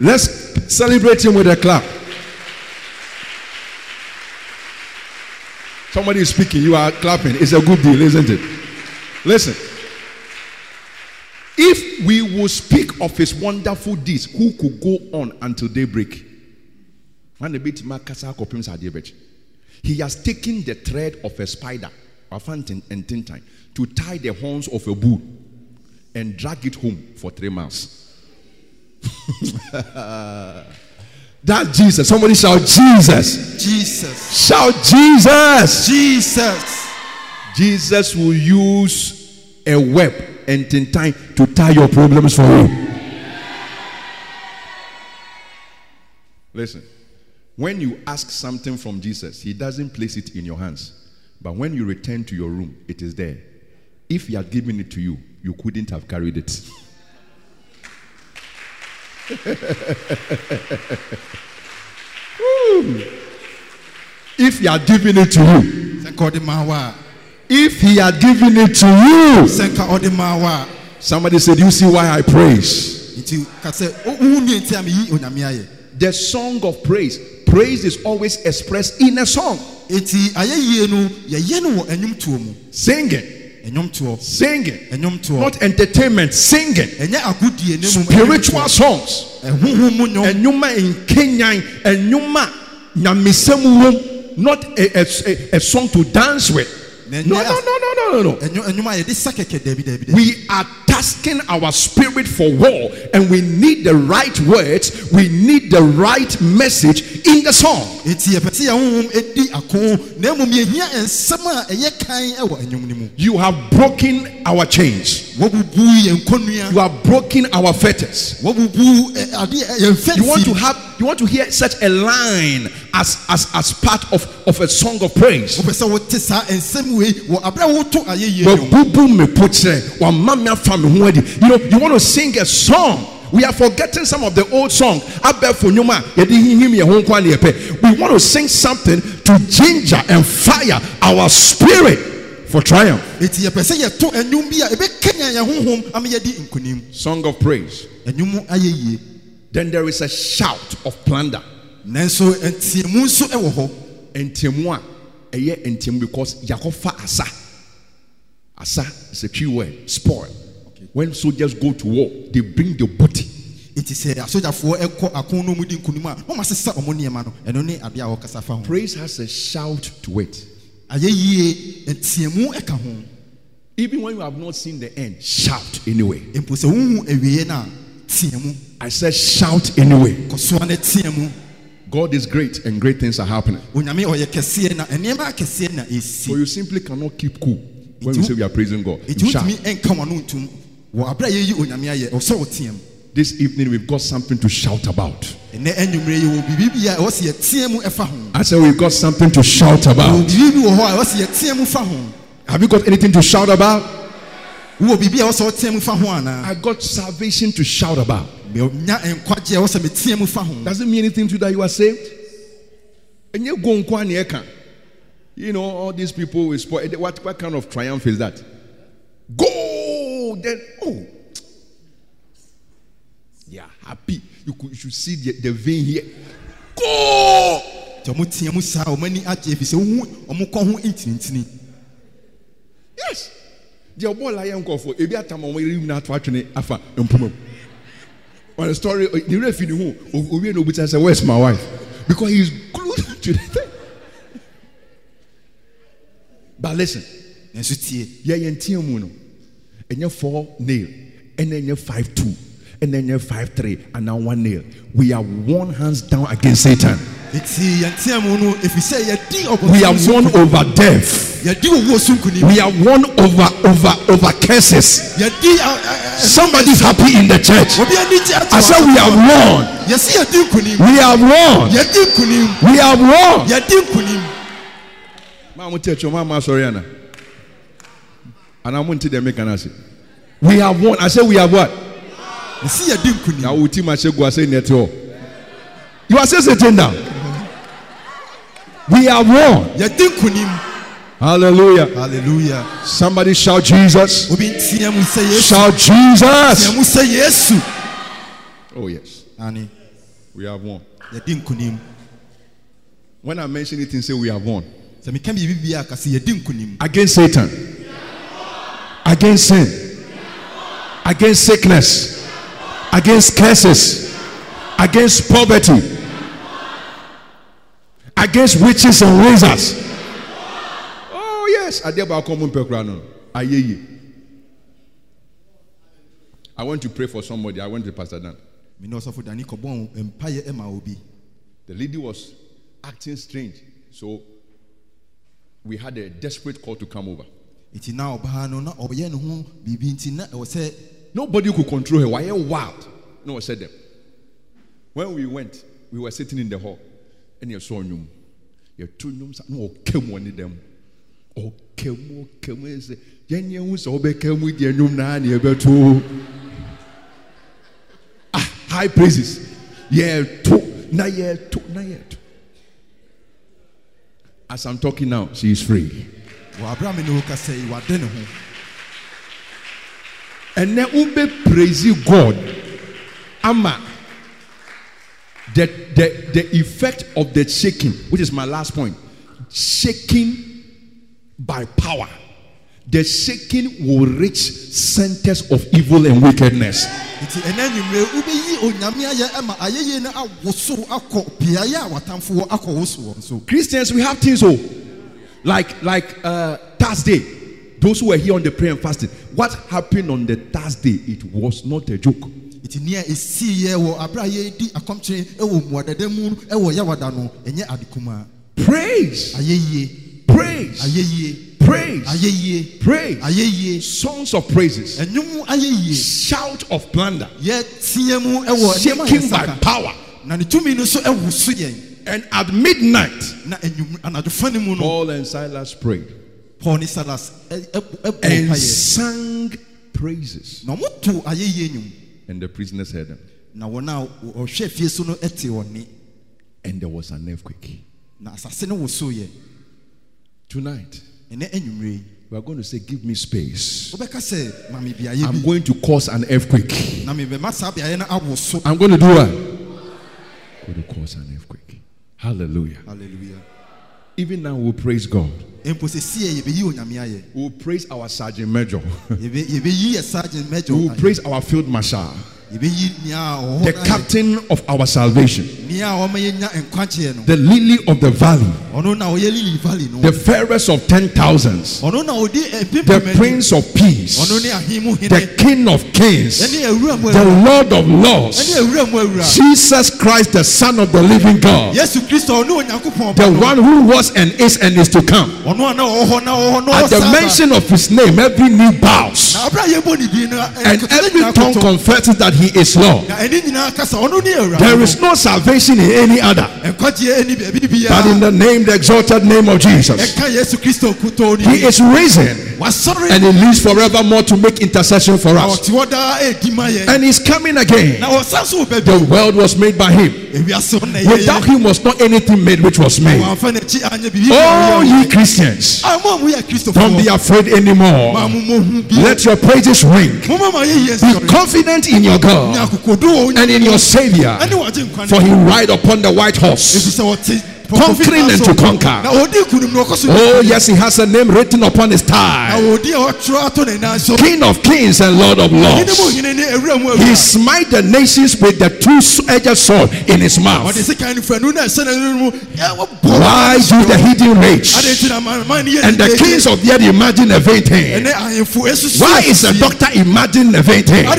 [SPEAKER 1] Let's celebrate him with a clap. Somebody is speaking, you are clapping. It's a good deal, isn't it? Listen. If we will speak of his wonderful deeds, who could go on until daybreak? When the bit makasa kopim sa adeɛ. He has taken the thread of a spider, wafa and tintan, to tie the horns of a bull and drag it home for three miles. That Jesus. Somebody shout Jesus.
[SPEAKER 2] jesus
[SPEAKER 1] Shout Jesus.
[SPEAKER 2] jesus
[SPEAKER 1] Jesus will use a web and in time to tie your problems for you. Listen, when you ask something from Jesus, He doesn't place it in your hands. But when you return to your room, it is there. If He had given it to you, you couldn't have carried it. If He had given it to you,
[SPEAKER 2] sɛ nka ɔde maa wo a
[SPEAKER 1] if He had given it to you,
[SPEAKER 2] sɛ nka ɔde maa wo a
[SPEAKER 1] somebody said, You see why I praise?
[SPEAKER 2] nti ka sɛ wohu nue nti a meyi onyame ayɛ
[SPEAKER 1] The song of praise. Praise is always expressed in a song.
[SPEAKER 2] nti ayɛyie no yɛyɛ no wɔ ɛnwomtoɔ mu
[SPEAKER 1] Singing, singing. Not entertainment, singing.
[SPEAKER 2] ɛnyɛ agodie ne mu
[SPEAKER 1] Spiritual songs.
[SPEAKER 2] ɛhohom mu nnwom
[SPEAKER 1] Enyuma in Kenyan, enyuma nyamisemu. Not a, a, a song to dance with. No, no, no, no, no, no, We are tasking our spirit for war, and we need the right words, we need the right message in the song.
[SPEAKER 2] nti yɛpɛ sɛ yɛhohom ɛdi ako na mmom yɛhia nsɛm a ɛyɛ kan ɛwɔ ɛnwom no mu
[SPEAKER 1] You have broken our chains,
[SPEAKER 2] wɔbubu yɛn nkonnua
[SPEAKER 1] you have broken our fetters.
[SPEAKER 2] adeɛ ɛ, yɛn
[SPEAKER 1] You want to have, you want to hear such a line as as as part of of a song of praise.
[SPEAKER 2] wopɛ sɛ wote saa nsɛm wei wɔ aberɛ a woto ayɛyie nnwom
[SPEAKER 1] Wabubu me pokyerɛ, wama me afa me ho adi. You know, you want to sing a song. We are forgetting some of the old song. Abɛfo nnwom a yɛde hinhim yɛn ho nkwa ne. We want to sing something to ginger and fire our spirit for triumph.
[SPEAKER 2] nti yɛpɛ sɛ yɛto ɛnwom bi a ɛbɛkanya yɛn honhom ama yɛdi nkonim
[SPEAKER 1] Song of praise. Then there is a shout of plunder.
[SPEAKER 2] Nanso eh, nteamu nso ɛwɔ hɔ.
[SPEAKER 1] Ntiamu a ɛyɛ ntiamu because yakɔfa asa. Asa is a key word spoil. When soldiers go to war they bring the booty.
[SPEAKER 2] Nti sɛ eh, asogyafoɔ ɛkɔ ako no mu di nkonim a wɔn asesa wɔn nneɛma no. Ɛno ne adeɛ a wɔkasa fa ho.
[SPEAKER 1] Praise has a shout to it.
[SPEAKER 2] Ayɛyie nteamu eh, ɛka ho.
[SPEAKER 1] Even when you have not seen the end shout anyway.
[SPEAKER 2] Mpo sɛ wohu awieɛ no a teamu
[SPEAKER 1] i said shout anyway.
[SPEAKER 2] Kɔsoa no teamu
[SPEAKER 1] God is great and great things are happening.
[SPEAKER 2] onyame ɔyɛ kɛseɛ na nneɛma akɛseɛ na
[SPEAKER 1] So you simply cannot keep cool when we say we are praising God. shout.
[SPEAKER 2] wotumi ɛnka wano ntom wɔ aberɛ a yɛyi onyame ayɛ ɔsɛ wɔteam
[SPEAKER 1] This evening we've got something to shout about.
[SPEAKER 2] ɛnɛ anwummerɛ yi wɔ biribi bi a ɛwɔ sɛ yɛteɛ mu ɛfa ho
[SPEAKER 1] I said we've got something to shout about.
[SPEAKER 2] biribi bi wɔ hɔ a ɛwɔ sɛ yɛteɛ mu fa ho
[SPEAKER 1] Have you got anything to shout about? I got salvation to shout about.
[SPEAKER 2] menya nkwagye a ɛwɔ sɛ meteɛ mu fa ho
[SPEAKER 1] Does it mean anything to you that you are saved? And you go. You know, all these people will spoil. Eh, what, what kind of triumph is that? Go! Then, oh. They are happy. You, could, you should see the, the vein here. Go!
[SPEAKER 2] nti ɔmo teɛ mu saa ɔmo ani agye ɛfiri sɛ wohu ɔmo kɔ ho ntinintini
[SPEAKER 1] Yes. Boy lion call for ebi atam ọmọ yẹn na ato atwene afa mpoma mu. The story, the referee ni hu owie na obi tell say where's my wife because he is glued to the thing. But listen,
[SPEAKER 2] nanso tie
[SPEAKER 1] yẹ yẹn tiẹ mu no, ẹnyẹ four nail, ẹna ẹnyẹ five two, ẹna ẹnyẹ five three, and now one nail. We are one hands down against Satan.
[SPEAKER 2] Nti yɛnteɛ mu no ɛfiri sɛ yɛdi
[SPEAKER 1] We are won over death.
[SPEAKER 2] yɛdi owuo so nkonim
[SPEAKER 1] We are won over over over curses. Somebody's happy in the church.
[SPEAKER 2] obi ani gye ato
[SPEAKER 1] I said we have won.
[SPEAKER 2] yɛsi yɛdi nkonim
[SPEAKER 1] We have won. We have won.
[SPEAKER 2] yɛdi nkonim
[SPEAKER 1] Maa mo tẹ maa maa sọrọ yẹn na. Ana mo n ti dẹ mi kan ase. We have won. I said we have what?
[SPEAKER 2] yɛsi yɛdi nkonim
[SPEAKER 1] Na o ti ma se gu ase ní ẹ ti họ. You are still sitting down. We
[SPEAKER 2] are nkonim
[SPEAKER 1] Hallelujah.
[SPEAKER 2] hallelujah
[SPEAKER 1] Somebody shout Jesus.
[SPEAKER 2] obi nteɛ mu sɛ yesu
[SPEAKER 1] Shout Jesus.
[SPEAKER 2] mu sɛ yesu
[SPEAKER 1] Oh yes.
[SPEAKER 2] ani
[SPEAKER 1] We have won. When I mention it, and say we have won.
[SPEAKER 2] sɛ meka biribi bi a ka sɛ yɛdi nkonim
[SPEAKER 1] Against Satan. Against sin. Against sickness. Against curses. Against poverty. Against witches and wizards. Oh, yes. Ade baako mu mpɛ koraa no. Ayeye. I want to pray for somebody. I went to Pastor Dan.
[SPEAKER 2] mene ɔsɔfo dane kɔbɔ mpayɛ ma obi
[SPEAKER 1] The lady was acting strange. So we had a desperate call to come over.
[SPEAKER 2] nti na ɔbaa no na ɔyɛ ne ho na ɛwɔ
[SPEAKER 1] Nobody could control her. Why are wild? No one said them. When we went, we were sitting in the hall, and you saw nyum. You two nyums no came one of them. Oh, came, came, is Jenny who's over came with your nyum na ni ebe to ah high praises. Yeah, to na yeah to na yeah to. As I'm talking now, she is free.
[SPEAKER 2] wɔ aberɛ a me ne wo kasa yi wade ne ho
[SPEAKER 1] ɛnɛ wobɛ praise god ama the, the, the effect of the shaking which is my last point. Shaking by power. The shaking will reach centers of evil and wickedness.
[SPEAKER 2] Nti ɛnɛ anwummerɛ wobɛyi onyame ayɛ ma ayɛyie no awoso akɔ beaeɛ a watamfoɔ akɔ wo so
[SPEAKER 1] christians we have things oh like like uh thursday. Those who were here on the prayer and fasting what happened on the thursday? It was not a joke
[SPEAKER 2] nti nea ɛsiiɛ wɔ aberɛ a yɛdi akɔmkyere wɔ mmuadada mu wɔ yɛwada no ɛnyɛ
[SPEAKER 1] praise.
[SPEAKER 2] Ayɛyie
[SPEAKER 1] praise.
[SPEAKER 2] Ayɛyie
[SPEAKER 1] praise.
[SPEAKER 2] Ayɛyie
[SPEAKER 1] praise.
[SPEAKER 2] Ayɛyie
[SPEAKER 1] songs of praises,
[SPEAKER 2] ɛnwom ayɛyie
[SPEAKER 1] shout of plunder,
[SPEAKER 2] yɛteɛ mu wɔ nneɛma a
[SPEAKER 1] shaking by power.
[SPEAKER 2] na ne tumi no nso ɛwo so yɛn
[SPEAKER 1] And at midnight,
[SPEAKER 2] na anwum anadwofa no mu no
[SPEAKER 1] Paul and Silas prayed.
[SPEAKER 2] Paul ne salas ɛ- ɛ- ɛbɔ
[SPEAKER 1] and sang praises,
[SPEAKER 2] na ɔmoto ayɛyie nnwom
[SPEAKER 1] and the prisoners heard them.
[SPEAKER 2] na wɔn a ɔhwɛ fie so no te wɔn ne
[SPEAKER 1] And there was an earthquake.
[SPEAKER 2] na asase no woso yɛ
[SPEAKER 1] Tonight,
[SPEAKER 2] ɛnɛ anwummerɛ yi
[SPEAKER 1] we are going to say, Give me space.
[SPEAKER 2] wobɛka sɛ mame beaeɛ
[SPEAKER 1] I'm going to cause an earthquake.
[SPEAKER 2] na mebɛma saa beaeɛ no awo so
[SPEAKER 1] I'm going to do what? Going to cause an earthquake. Hallelujah.
[SPEAKER 2] halleluya
[SPEAKER 1] Even now, we'll praise God.
[SPEAKER 2] mpo sɛ sie yɛbɛyi onyame ayɛ
[SPEAKER 1] We'll praise our Sergeant Major.
[SPEAKER 2] Yɛbɛ- yɛbɛyi yɛ sergeant major
[SPEAKER 1] we'll praise our Field Marshal.
[SPEAKER 2] Yɛbɛyi nea ɔwɔ hɔ
[SPEAKER 1] the captain of our salvation,
[SPEAKER 2] nea ɔma yɛnya nkwagyeɛ no.
[SPEAKER 1] The lily of the valley,
[SPEAKER 2] ɔno na ɔyɛ lily valley no.
[SPEAKER 1] The fairest of ten thousands,
[SPEAKER 2] ɔno na ɔdi
[SPEAKER 1] the prince of peace,
[SPEAKER 2] ɔno ne ahene mu
[SPEAKER 1] the king of kings,
[SPEAKER 2] ɛne awura mu
[SPEAKER 1] the lord of lords,
[SPEAKER 2] awura mu awura
[SPEAKER 1] Jesus Christ, the son of the living God,
[SPEAKER 2] yesu kristo ɔne onyankopɔn
[SPEAKER 1] the one who was and is and is to come.
[SPEAKER 2] ɔno a na ɔwɔ hɔ na ɔwɔ hɔ na
[SPEAKER 1] At the
[SPEAKER 2] ɔwɔ saa ba.
[SPEAKER 1] mention of his name, every knee bows,
[SPEAKER 2] na abira yɛ bɔ ne din no
[SPEAKER 1] eh,
[SPEAKER 2] and
[SPEAKER 1] every tongue confesses that he is Lord.
[SPEAKER 2] na ɛne nyinaa kasa ɔno ne awura
[SPEAKER 1] There is no salvation in any other. But in the name, the exalted name of Jesus,
[SPEAKER 2] ɛka yesu kristo kutoo ne
[SPEAKER 1] He is risen and He lives forevermore to make intercession for us.
[SPEAKER 2] ɔte hɔ daa ɛdi ma yɛn
[SPEAKER 1] And He's coming again.
[SPEAKER 2] na ɔsan so wɔ
[SPEAKER 1] The world was made by Him.
[SPEAKER 2] ewiase hɔ na
[SPEAKER 1] Without Him was not anything made which was made. Oh, ye Christians,
[SPEAKER 2] a mo a moyɛ
[SPEAKER 1] don't be afraid anymore.
[SPEAKER 2] mo mo hu bi
[SPEAKER 1] Let your praises ring.
[SPEAKER 2] moma ma yɛyɛ
[SPEAKER 1] Be confident in your
[SPEAKER 2] ne
[SPEAKER 1] God and in your Savior,
[SPEAKER 2] ɛne wɔgye nkwa
[SPEAKER 1] for He ride upon the white horse. Conquering and to conquer.
[SPEAKER 2] na ɔdi nkunim na ɔkɔ so
[SPEAKER 1] Oh, yes, He has a name written upon His
[SPEAKER 2] na
[SPEAKER 1] thigh.
[SPEAKER 2] ɔdi a ɔtwerɛ ato ne nan so
[SPEAKER 1] King of kings and Lord of lords.
[SPEAKER 2] hene ne awura mu
[SPEAKER 1] He smite the nations with the two-edged sword in his mouth.
[SPEAKER 2] ɔde sekan no fanu na ɛhyɛ n'anim
[SPEAKER 1] Why do the hidden rage
[SPEAKER 2] ade nti na man man ne yɛ
[SPEAKER 1] and the kings of the earth imagine a vain thing?
[SPEAKER 2] ɛne ahemfo esusu
[SPEAKER 1] Why is a doctor imagine a vain thing? Why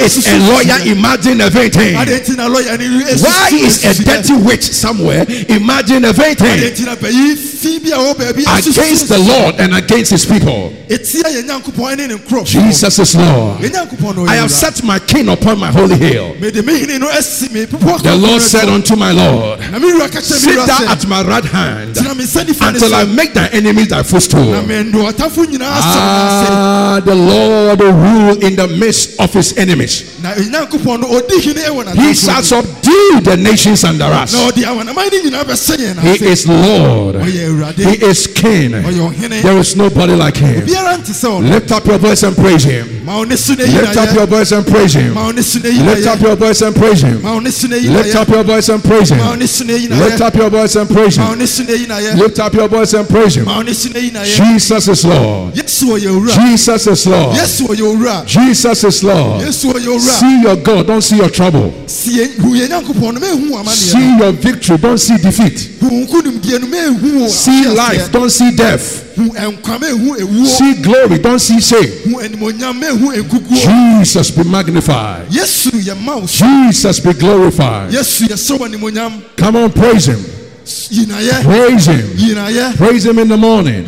[SPEAKER 1] is a lawyer imagine a vain thing?
[SPEAKER 2] ade nti na lawyer
[SPEAKER 1] Why is a dirty witch somewhere imagine a vain
[SPEAKER 2] ade
[SPEAKER 1] thing
[SPEAKER 2] nti na bɛyi fi bi a wɔ baabi esusu
[SPEAKER 1] against the. Lord and against his people?
[SPEAKER 2] etia yɛn nyankopɔn ɛne ne nkurɔfoɔ
[SPEAKER 1] Jesus is Lord.
[SPEAKER 2] yɛn nyankopɔn na
[SPEAKER 1] I have set my king upon my holy hill.
[SPEAKER 2] mede me hene no asi me pepɔ
[SPEAKER 1] The Lord said unto my Lord,
[SPEAKER 2] na me wura ka kyerɛ me
[SPEAKER 1] Sit thou at my right hand
[SPEAKER 2] tena me nsa nifa ne
[SPEAKER 1] until I make thy enemies thy footstool.
[SPEAKER 2] mendo ɔtamfo nyinaa asɛm
[SPEAKER 1] Ah, the Lord will rule in the midst of his enemies.
[SPEAKER 2] na se na nyankopɔn no ɔdi hene ɛwɔ
[SPEAKER 1] He shall subdue the nations under us.
[SPEAKER 2] Na ɔde awanaman no nyinaa bɛsɛ yɛn
[SPEAKER 1] He is Lord.
[SPEAKER 2] Oh,
[SPEAKER 1] he is King.
[SPEAKER 2] Oh,
[SPEAKER 1] there is nobody like him.
[SPEAKER 2] biara nte sɛ ɔno
[SPEAKER 1] Lift up your voice and praise him.
[SPEAKER 2] ma wo ne so ne
[SPEAKER 1] Lift up your voice and praise him.
[SPEAKER 2] ma wo ne so ne
[SPEAKER 1] Lift up your voice and praise him.
[SPEAKER 2] ma wo ne so ne
[SPEAKER 1] Lift up your voice and praise him.
[SPEAKER 2] ne so ne
[SPEAKER 1] Lift up your voice and praise him.
[SPEAKER 2] ne so ne yinayɛ
[SPEAKER 1] Lift up your voice and praise him.
[SPEAKER 2] ma wo ne so ne yinayɛ
[SPEAKER 1] Jesus is Lord.
[SPEAKER 2] yesu ɔyɛ owura
[SPEAKER 1] Jesus is Lord.
[SPEAKER 2] yesu ɔyɛ owura
[SPEAKER 1] Jesus is Lord.
[SPEAKER 2] yesu ɔyɛ owura
[SPEAKER 1] See your God, don't see your trouble.
[SPEAKER 2] si yɛ hu yɛ nyankopɔn no mehu amanneɛ
[SPEAKER 1] See your victory, don't see defeat.
[SPEAKER 2] hu nkonimdie no mehu wo
[SPEAKER 1] See life, don't see death.
[SPEAKER 2] hu nkwa mehu ewuo
[SPEAKER 1] See glory, don't see shame.
[SPEAKER 2] hu animonyam mehu enkukuo
[SPEAKER 1] Jesus be magnified.
[SPEAKER 2] yesu yɛ ma wo so
[SPEAKER 1] Jesus be glorified.
[SPEAKER 2] yesu yɛ sɛ wɔ animonyam
[SPEAKER 1] Come on, praise him. Praise him. Praise him in the morning.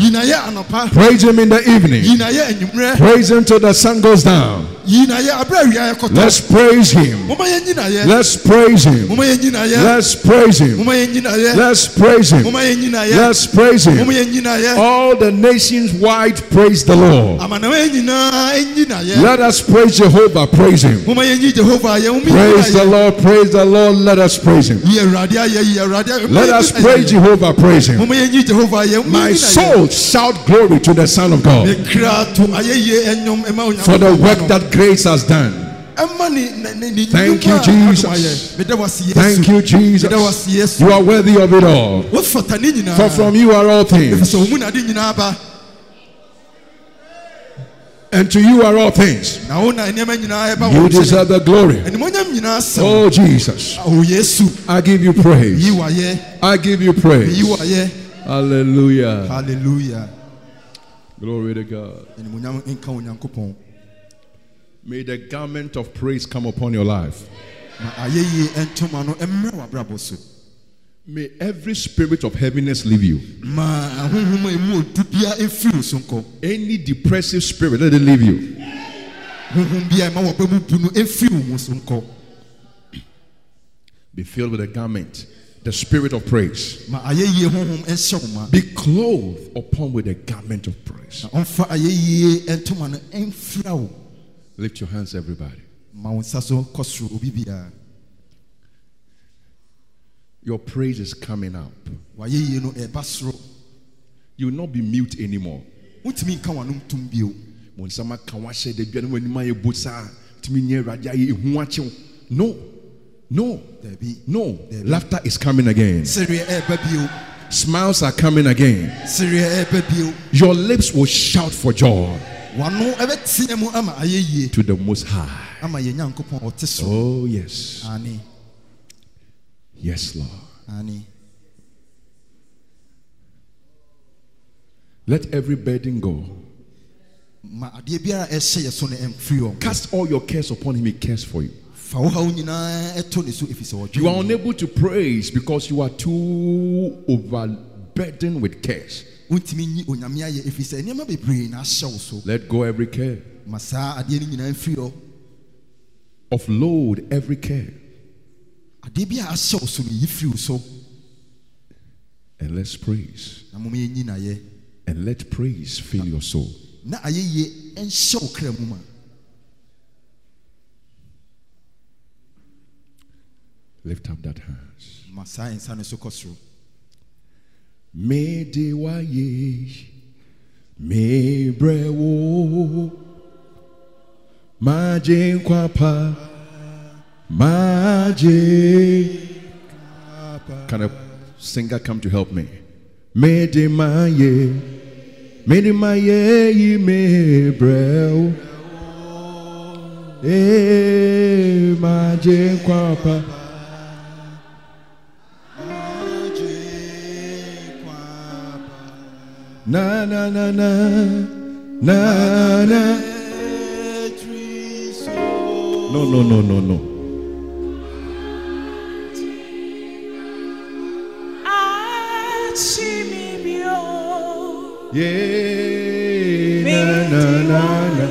[SPEAKER 1] Praise him in the evening. Praise him till the sun goes down.
[SPEAKER 2] yinayɛ abere awia yɛ kɔtɔ
[SPEAKER 1] Let's praise him.
[SPEAKER 2] moma yɛ nyinayɛ
[SPEAKER 1] Let's praise him.
[SPEAKER 2] moma yɛ nyinayɛ
[SPEAKER 1] Let's praise him.
[SPEAKER 2] moma yɛ nyinayɛ
[SPEAKER 1] Let's praise him.
[SPEAKER 2] moma yɛ nyinayɛ
[SPEAKER 1] Let's praise him. All the nations wide praise the Lord.
[SPEAKER 2] amanaman nyinaa nyinayɛ
[SPEAKER 1] Let us praise Jehovah. Praise him.
[SPEAKER 2] moma yɛ nyi jehova yɛ moma
[SPEAKER 1] Praise the Lord. Praise the Lord. Let us praise him.
[SPEAKER 2] yi awurade ayɛ yi awurade ayɛ
[SPEAKER 1] Let us praise Jehovah. Praise him.
[SPEAKER 2] moma yɛ nyi jehova yɛ moma
[SPEAKER 1] My soul shout glory to the Son of God
[SPEAKER 2] mekra to ayɛyie ɛnyɔm ɛma
[SPEAKER 1] for the work that grace has done. Thank you, Jesus.
[SPEAKER 2] ayɛ. meda wase yesu
[SPEAKER 1] Thank you, Jesus.
[SPEAKER 2] meda wase yesu
[SPEAKER 1] You are worthy of it all.
[SPEAKER 2] wofata ne nyinaa
[SPEAKER 1] For from you are all things,
[SPEAKER 2] sɛ wo mu na ade nyinaa ba
[SPEAKER 1] and to you are all things.
[SPEAKER 2] na wo na nneɛma nyinaa ɛba
[SPEAKER 1] You deserve the glory.
[SPEAKER 2] animonyam nyinaa sɛw
[SPEAKER 1] Oh, Jesus.
[SPEAKER 2] o yesu
[SPEAKER 1] I give you praise. I give you praise. Hallelujah.
[SPEAKER 2] halleluya
[SPEAKER 1] Glory to God.
[SPEAKER 2] animonyam nka onyankopɔn
[SPEAKER 1] May the garment of praise come upon your life. May every spirit of heaviness leave you.
[SPEAKER 2] ma ahohom a ɛmu odu bia ɛfiri wo so nkɔ
[SPEAKER 1] Any depressive spirit, let it leave you.
[SPEAKER 2] honhom bia ɛma wɔbɛbubu no ɛfiri wo mu so nkɔ
[SPEAKER 1] Be filled with the garment, the spirit of praise.
[SPEAKER 2] ma ayɛyie honhom ɛnhyɛ wo ma
[SPEAKER 1] Be clothed upon with the garment of praise.
[SPEAKER 2] na ɔmfa ayɛyie ntoma no ɛmfira wo
[SPEAKER 1] Lift your hands, everybody.
[SPEAKER 2] ma wo nsa so kɔ soro obi biara
[SPEAKER 1] Your praise is coming up.
[SPEAKER 2] wayɛyie no ɛba eh, soro
[SPEAKER 1] You will not be mute anymore.
[SPEAKER 2] wotumi nka w'anom tom bio
[SPEAKER 1] Mo nsa ma ka wahyɛ da bia na w'anim ayɛ bold saa, tumi nyɛ Awurade ayɛ ehu akyew. No, no, no. Laughter is coming again.
[SPEAKER 2] ɛɛba bio
[SPEAKER 1] Smiles are coming again.
[SPEAKER 2] sereɛ ɛɛba
[SPEAKER 1] Your lips will shout for joy
[SPEAKER 2] w'ano ɛbɛteɛ mu ama ayɛyie
[SPEAKER 1] to the Most High.
[SPEAKER 2] ama yɛn nyankopɔn a ɔte so
[SPEAKER 1] Oh, yes. Yes, Lord.
[SPEAKER 2] ane
[SPEAKER 1] Let every burden go.
[SPEAKER 2] ma adeɛ biara a ɛhyɛ yɛ so no ɛmfiri wɔn
[SPEAKER 1] Cast all your cares upon him, he cares for you.
[SPEAKER 2] fa wo haw nyinaa ɛtɔ ne so ɛfiri sɛ
[SPEAKER 1] You are unable to praise because you are too overburdened with cares.
[SPEAKER 2] wontumi nyi onyame ayɛ ɛfiri sɛ nneɛma bebree na ahyɛ wo so
[SPEAKER 1] Let go every care.
[SPEAKER 2] ma saa adeɛ no nyinaa mfiri hɔ
[SPEAKER 1] Offload every care. And let's praise.
[SPEAKER 2] na moma yɛnyi nayɛ
[SPEAKER 1] And let praise fill your soul.
[SPEAKER 2] na ayɛyie ɛnhyɛ wo kra mu ma
[SPEAKER 1] Lift up that hands.
[SPEAKER 2] ma saa nsa no so kɔ soro
[SPEAKER 1] Mede waye, me brewo, maje kwapa, maje. Can a singer come to help me? Mede maye, mede maye, me brewo, eh, maje kwapa. Na na na na na na. No no no no no. Yeah na na na na.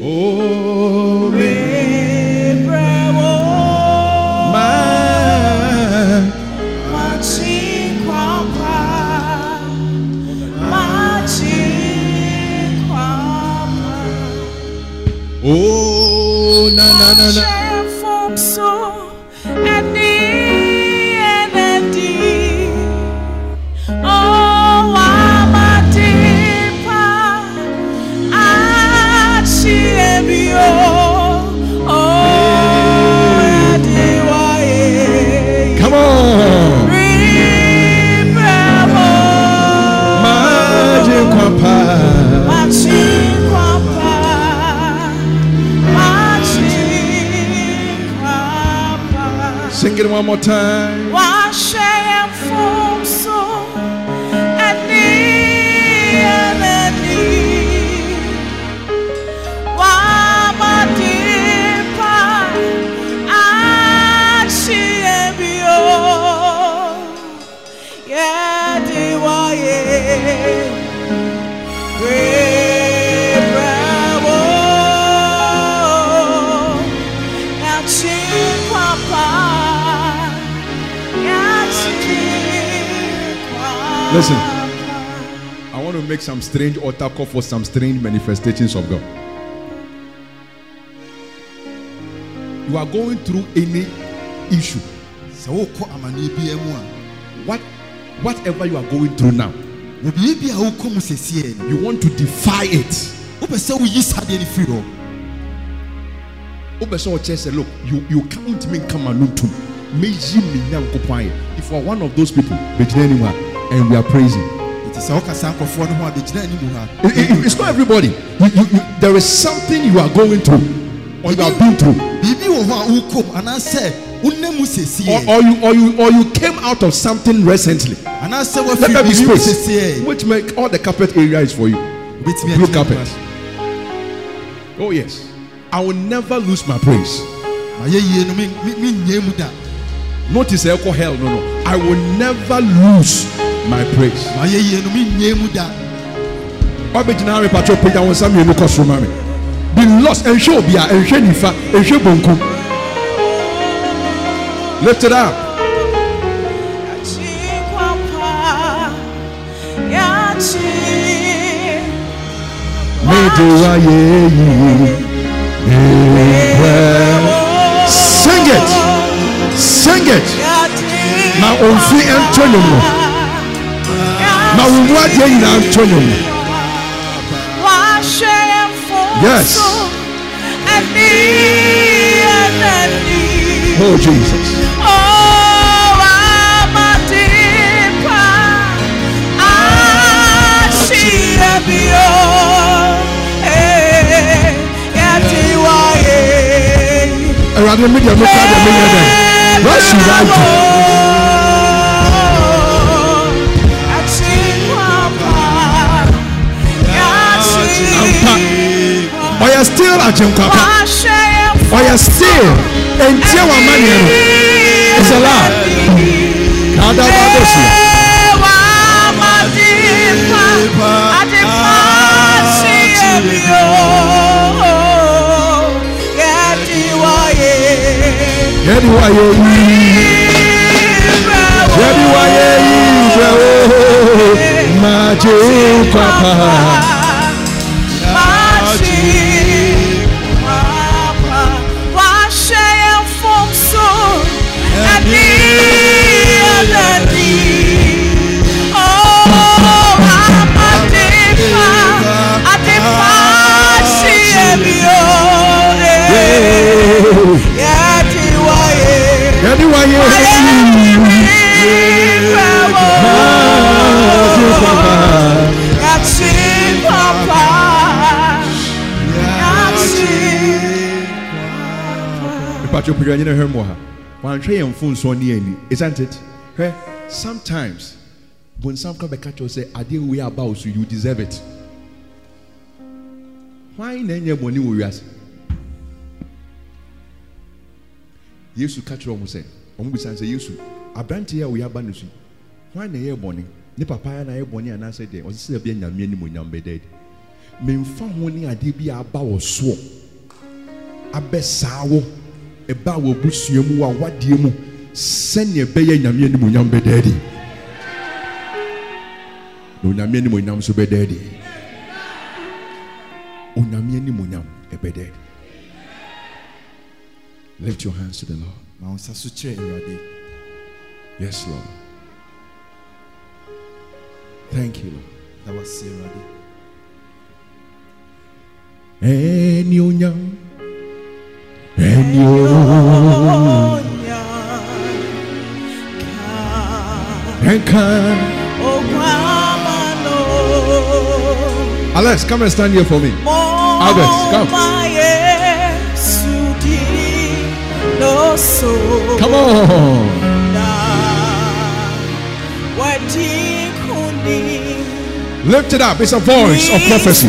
[SPEAKER 1] Oh me. Oh na na na na. Come on. Sing it one more time. Make some strange altar call for some strange manifestations of God. You are going through any issue,
[SPEAKER 2] sɛ wokɔ amanneɛ biara mu a
[SPEAKER 1] what, whatever you are going through now,
[SPEAKER 2] wɔ biribi a wokɔ mu sɛsiɛ no
[SPEAKER 1] you want to defy it.
[SPEAKER 2] wopɛ sɛ woyi saa adeɛ no firi hɔ
[SPEAKER 1] Wobɛ sɛ Look, you, you can't make come alone to me. If you are one of those people, and we are praising.
[SPEAKER 2] Nti sɛ woka saa nkɔfoɔ no ho a bɛgyina anim ha
[SPEAKER 1] It- it- it's not everybody. You, you, you, there is something you are going through, or you have been through.
[SPEAKER 2] biribi wɔ hɔ a wokɔ mu anaasɛ wonam mu
[SPEAKER 1] or,
[SPEAKER 2] sɛsiɛ
[SPEAKER 1] or you or you or you came out of something recently.
[SPEAKER 2] anaasɛ
[SPEAKER 1] Let
[SPEAKER 2] wafiri
[SPEAKER 1] there be
[SPEAKER 2] biribi mu
[SPEAKER 1] space.
[SPEAKER 2] sɛsiɛ
[SPEAKER 1] Which make all the carpet area is for you.
[SPEAKER 2] wobɛtumi
[SPEAKER 1] Blue
[SPEAKER 2] agyina
[SPEAKER 1] carpet.
[SPEAKER 2] mu
[SPEAKER 1] Oh yes. I will never lose my praise.
[SPEAKER 2] a- ma yɛyie no men- men- mennyɛ mu da
[SPEAKER 1] Notice echo hell. No, no. I will never lose my praise.
[SPEAKER 2] ma yɛyie no mennyɛ mu da
[SPEAKER 1] Ɔbɛgyina mi patro pagya wɔn nsa mmienu kɔ soro ma mi. Be lost. Nhwɛ obi a nhwɛ nifa nhwɛ bonkum. Lift it up. Mede wa ye yi. Sing it. Sing it. Na omfi ɛnto ne mu. Na wo mu adeɛ nyinaa nto. Yes. Oh Jesus.
[SPEAKER 3] awurade mi deɛ mi ka deɛ mi yɛ dɛ what should I ɔyɛ still agyenkwapa ɔyɛ still. Ntie wa amaneɛ no it's a lie kadaba adosia yɛde wa yɛ yi. Yɛde wa yɛ yi brɛ o. Magyenkwapa yɛde mpatwo pere anyina hwɛ mu wɔ ha wanhwɛ yɛn mfonsoɔ ne yɛn ani isn't it? Hwɛ sometimes bonsam ka bɛka kyerɛw sɛ adeɛ wei aba wo so you. Deserve it. Hwan na ɛnyɛ bɔne wɔ wiase yesu ka kyerɛ ɔmo sɛ ɔmo bisa sɛ yesu aberanteɛ a wei aba no so yi, hwan na ɛyɛ bɔne ne papa ya na ɛyɛ bɔne anaasɛ deɛ ɔsɛ sɛ ɛbɛyɛ nyame anim onyam bɛda adi memfa ho ne adeɛ bi a aba wɔ soɔ abɛsaa wo ɛba wɔ busua mu wɔ awadeɛ mu sɛnea ɛbɛyɛ nyame anim onyam bɛda adi. Na onyame anim onyam nso bɛda adi. Onyame anim onyam ɛbɛda adi. Lift your hands to the lord.
[SPEAKER 2] Ma wo nsa so kyerɛ awurade.
[SPEAKER 3] Yes lord. Thank you lord.
[SPEAKER 2] Da wase awurade.
[SPEAKER 3] Ɛni onyam ɛni onyam ɛnka alex come and stand here for me. Albert, come. Come on. Lift it up. It's a voice of prophecy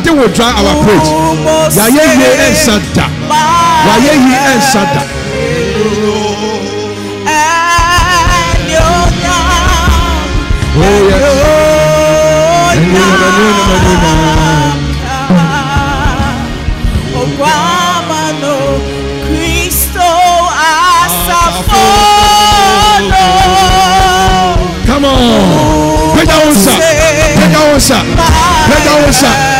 [SPEAKER 3] nothing will dry our praise. Yàyẹ yie ẹnsa da yàyẹ yie ẹnsa da oh yes come on pẹja wọn sa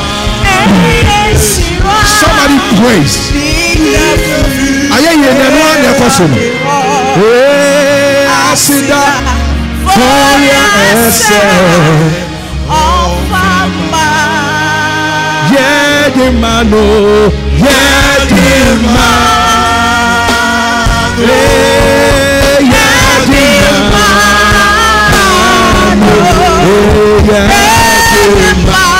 [SPEAKER 3] praise ayé yẹn ní ẹnu àná ẹ̀kọ́ sọ̀rọ̀ ee asida fọ́ọ̀rẹ́ ẹsẹ̀. Yẹ́ẹ̀dì máa nù yẹ́ẹ̀dì máa ee yẹ́ẹ̀dì máa ee yẹ́ẹ̀dì máa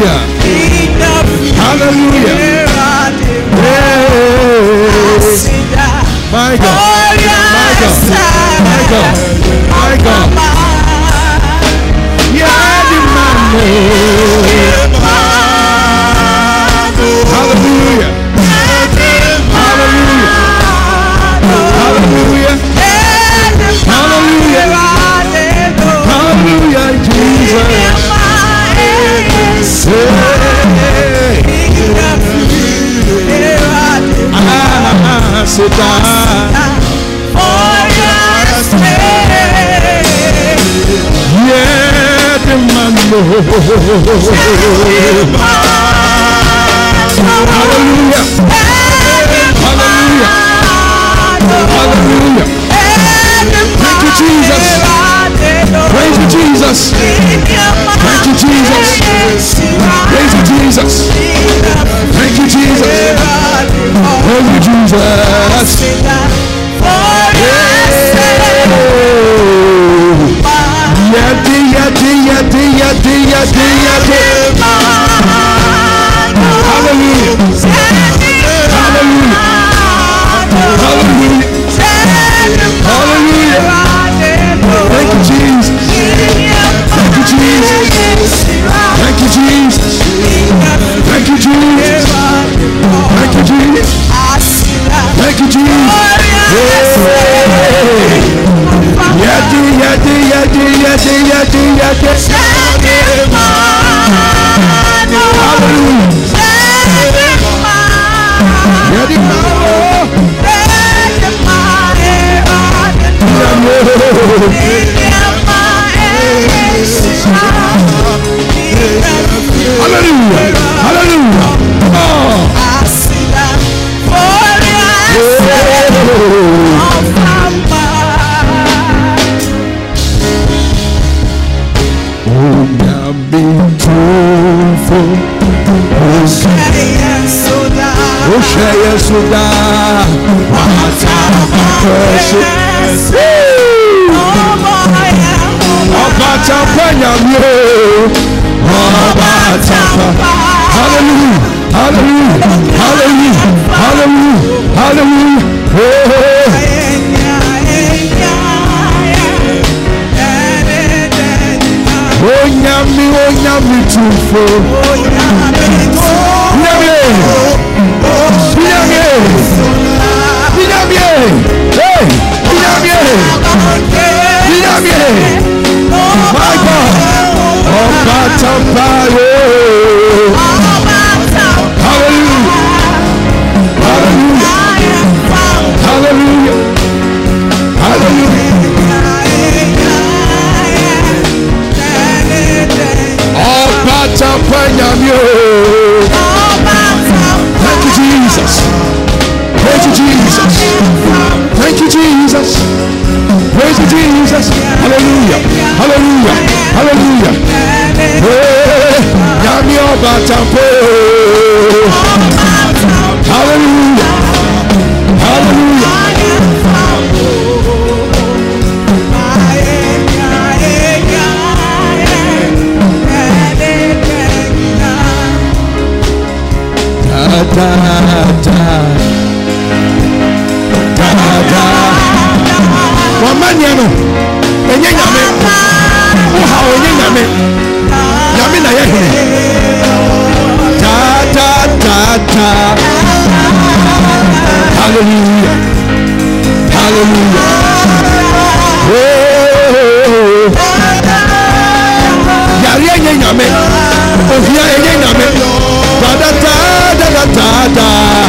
[SPEAKER 3] Hallelujah. Hallelujah. Praise. My God. My God. My God. My God. Yeah, the. Jesus. Praise you, Jesus. Thank you, Jesus. Praise you, Jesus. Thank you, Jesus. Praise you, Jesus. amanneɛ no ɛnyɛ da da da da da da da da da da. halleluya yareɛ nyɛ nyame. Ohia ɛnyɛ nyame. Tadatadadatadaa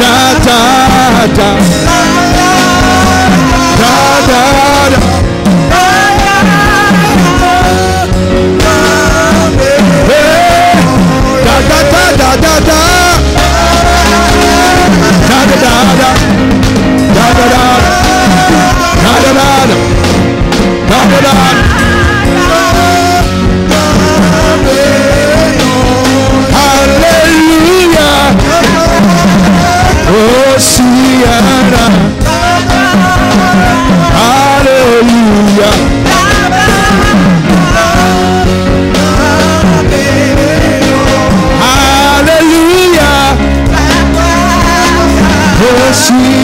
[SPEAKER 3] tatataa da da. Da da da da. Da da da. Da da da da. Da da da. Hallelujah. Oh, da da así.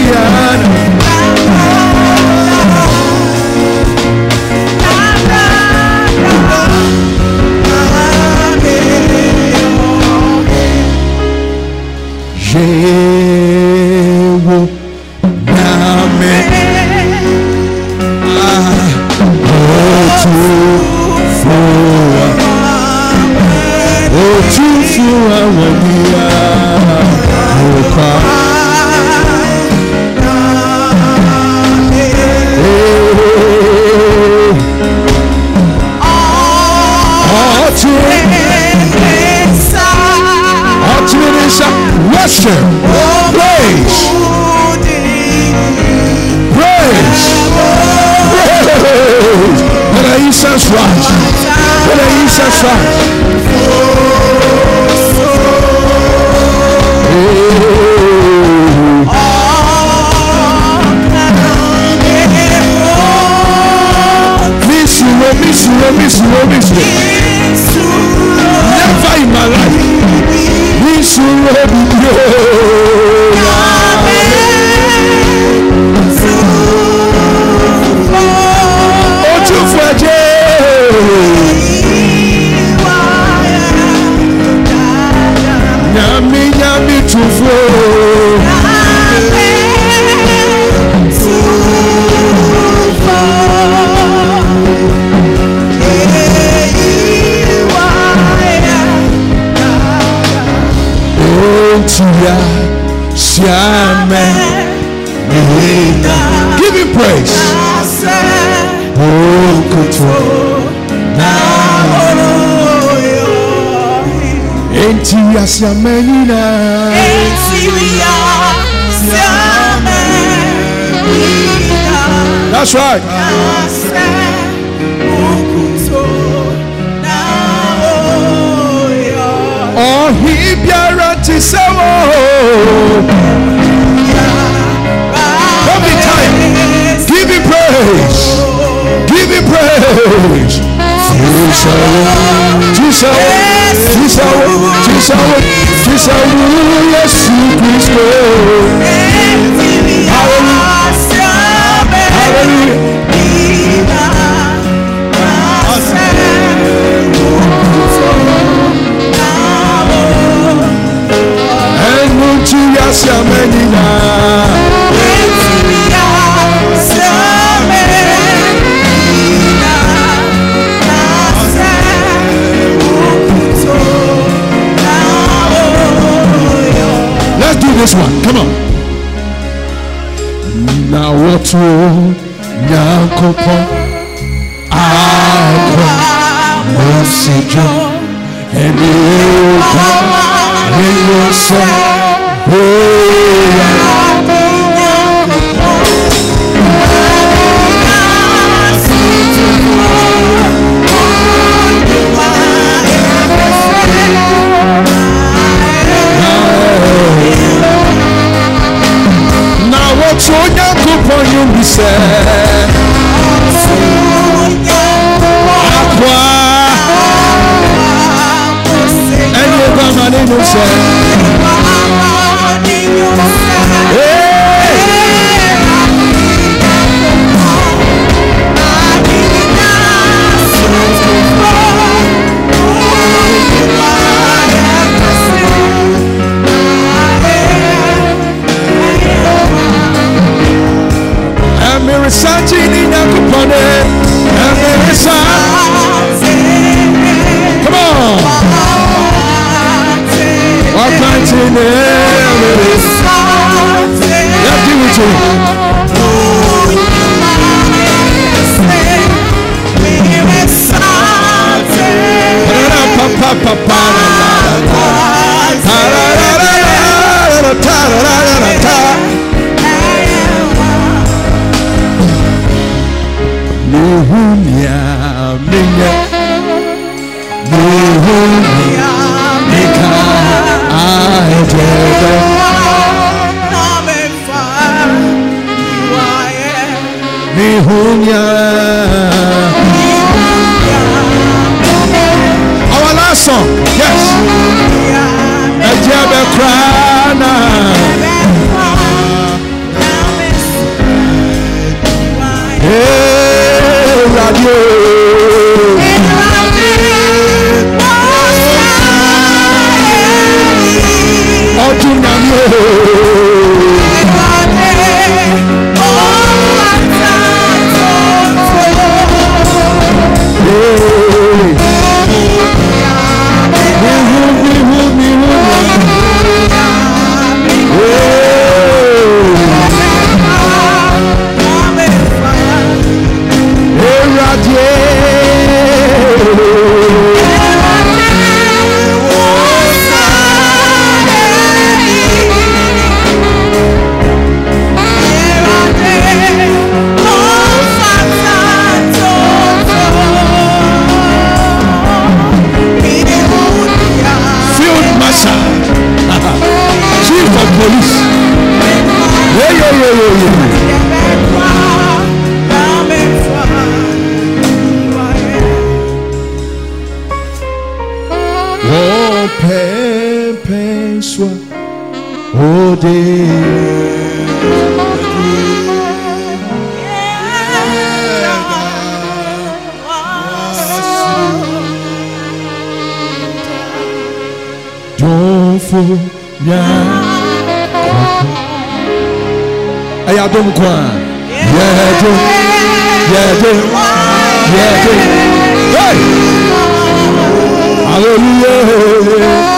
[SPEAKER 3] Siame. Give him praise. Oh, control. Enti asiame nyina. That's right. Sẹ́wọ̀. Don't be tired. Give him praise. Give him praise. Jísàwọ̀, jísàwọ̀, jísàwọ̀, jísàwọ̀, jísàwọ̀, Yéṣu Kristo. Hallelujah. Ẹnu Let's do this one. Come on. Na wọ́tò nyankopɔ akɔ ọ̀gá nínú sọ bóyá. Na Nuhunya minya. Nuhunya mika ajebe Nuhunya Our last song, yes. Ajebe krana Hey, radio. Ọdún nàmi o. Kwan. Yẹ́dùn. Yẹ́dùn. Yẹ́dùn. Hey! Hallelujah.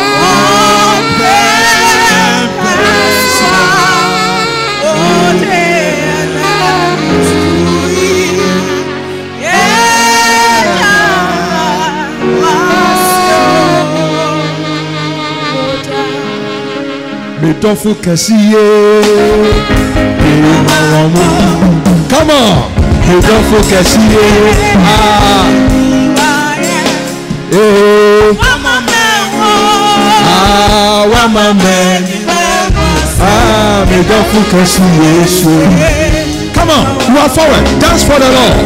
[SPEAKER 3] Mìtọ́fù kẹ̀sí Come on. Mìtọ́fù kẹ̀sí yé. Ah. Eh. Ah, wá máa mẹ́. Ah, mìtọ́fù kẹ̀sí Yéṣu. Come on, you are forward. Dance for the Lord.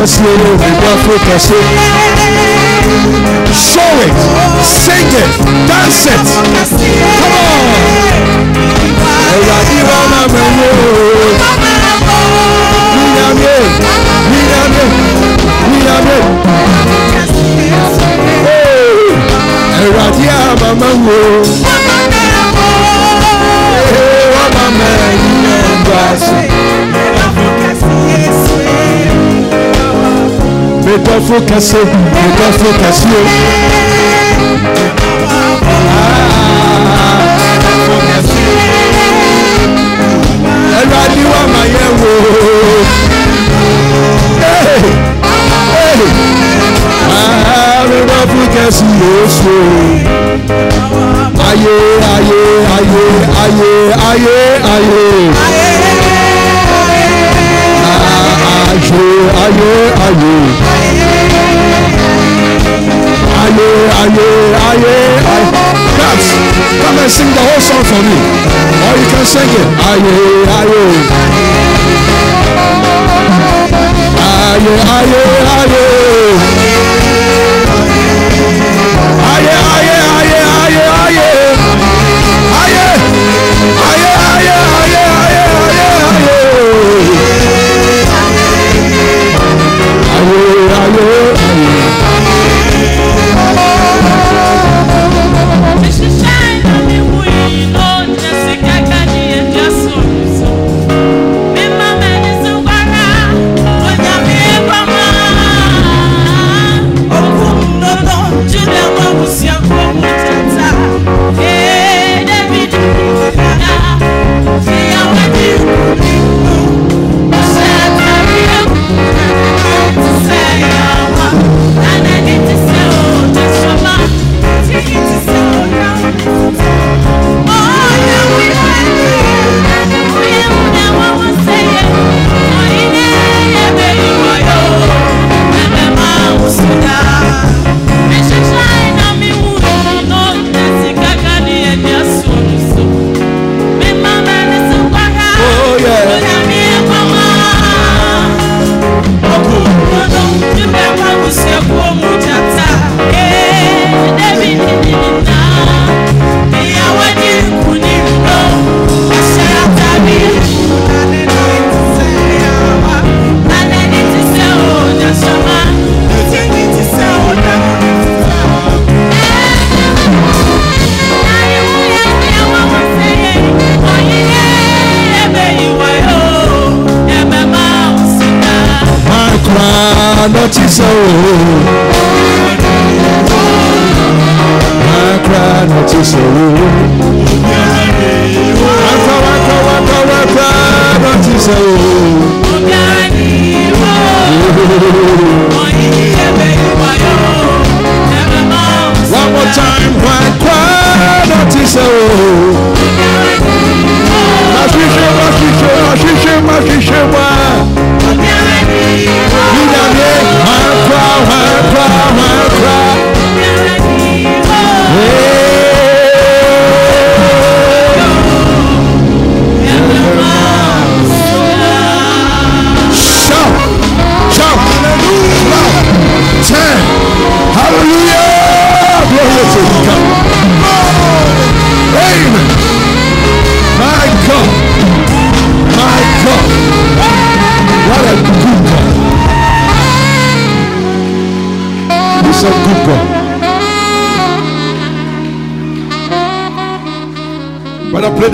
[SPEAKER 3] Kẹ̀sí o. Mìtọ́fù kẹ̀sí o. Show it, sing it, dance it. Come on. Ẹ̀yà wọ́n máa mẹ́wò. Níyàmí, níyàmí, níyàmí. Ẹ̀yà tí a máa mẹ́wò. Wọ́n Mìtọ́fù kẹ̀sí, mìtọ́fù kẹ̀sí o. Ẹ̀rọ adíwọ̀ máa yẹ wò. Mìtọ́fù kẹ̀sí Yéṣu. Ayé ayé ayé ayé ayé ayé. Ayé ayé ayé. Ayé ayé ayé ayé. Dance. Come and sing the whole song for me. Or you can sing it. Ayé ayé. Ayé ayé ayé. Ayé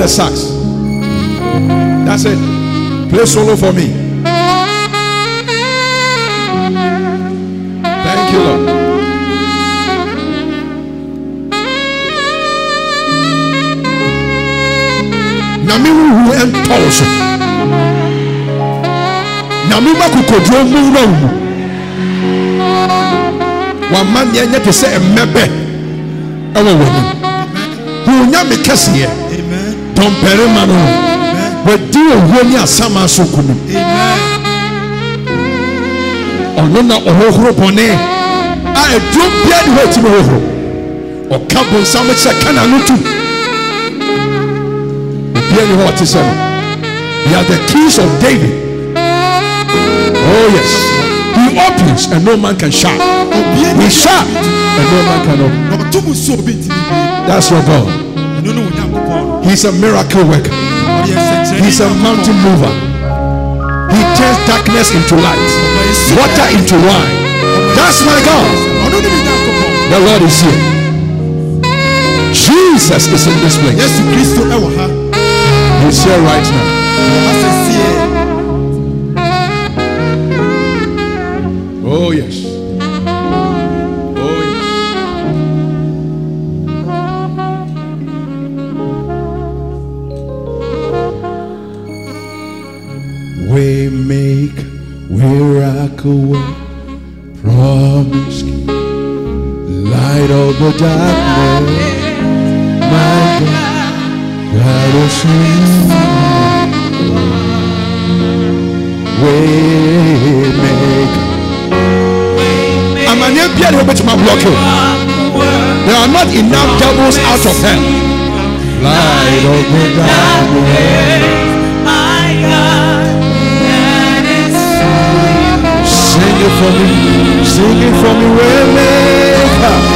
[SPEAKER 1] the sax. That's it. Play solo for me. Thank you, Lord. nyame huhu ɛntɔw so nyame ma kokoduro mu wura wo mu wama neɛ nyɛ te sɛ mmɛbɛ ɛwɔ kɛseɛ
[SPEAKER 2] Amen.
[SPEAKER 1] dɔmpɛrima no wadi owuo ne asama so
[SPEAKER 2] Amen.
[SPEAKER 1] ɔno na ɔhohoro bɔne a ɛduro bia ne hɔ atumi hohoro ɔka bonsam kyerɛ kana no tu. Obia ne hɔ ɔte sɛ no we are the keys of david. Oh yes. He opens and no man can shut. He shut and no man can open. That's your god. He's a miracle worker he's a mountain mover he turns darkness into light water into wine that's my god
[SPEAKER 2] Ɔno ne Nyankopɔn.
[SPEAKER 1] The Lord is here. Jesus is in this place.
[SPEAKER 2] Yesu Kristo ɛwɔ ha.
[SPEAKER 1] He's here right now. Oh, yes. Work, promise light of the darkness, my God, God is you. We make amanneɛ bia ne wobɛtumi ablɔke wo there are not enough devils out of hell. Light of the darkness sing it for me sing it for me waymaker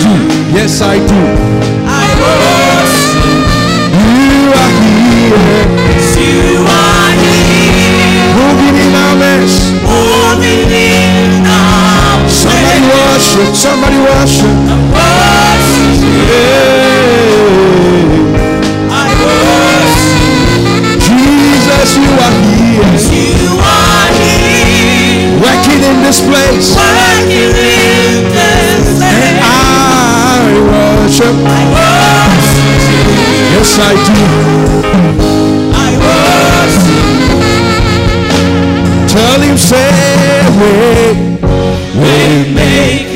[SPEAKER 1] do. Yes, I do. I worship. You are here. Yes, you are here. Moving in our mess. Moving in our mess.
[SPEAKER 3] Somebody worship.
[SPEAKER 1] Somebody worship.
[SPEAKER 3] I worship.
[SPEAKER 1] I worship.
[SPEAKER 3] Jesus, you are here.
[SPEAKER 1] You are here.
[SPEAKER 3] Working in this
[SPEAKER 1] place. Working
[SPEAKER 3] in worship. I worship yes,
[SPEAKER 1] I do.
[SPEAKER 3] I worship. Tell him, say, we, we make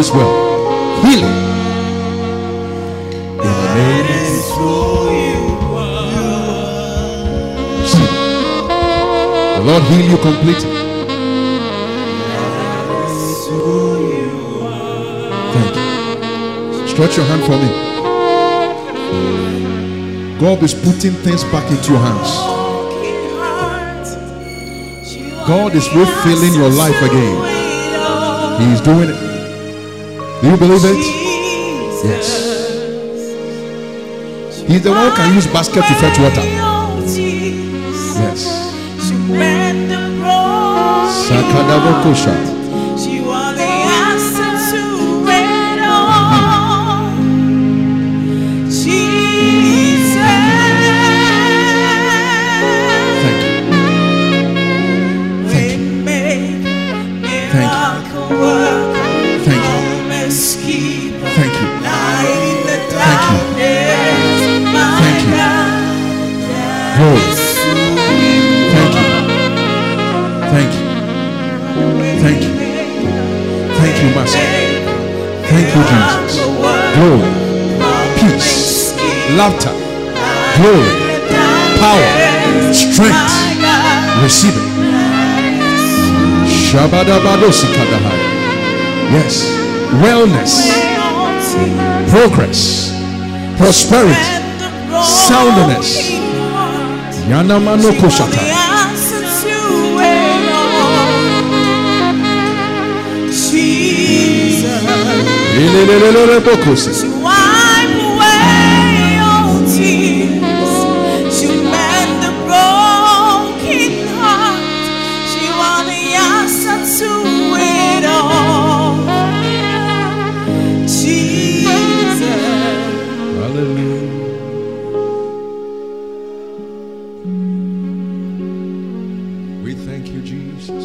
[SPEAKER 3] this well. Healing. In the name. The Lord heal you completely. Thank you. Stretch your hand for me. God is putting things back into your hands. God is refilling your life again. He's doing it. Do you believe it? Yes. He's the one who can use basket to fetch water. Yes. Sakadabokosha. you, Jesus. Glory, peace, laughter, glory, power, strength. Receive it. Yes. Wellness, progress, prosperity, soundness. Yanamano Koshata.
[SPEAKER 1] to wipe away tears. Mend the broken heart. She wants the answer to it all. Jesus.
[SPEAKER 3] Hallelujah.
[SPEAKER 1] We thank you, Jesus.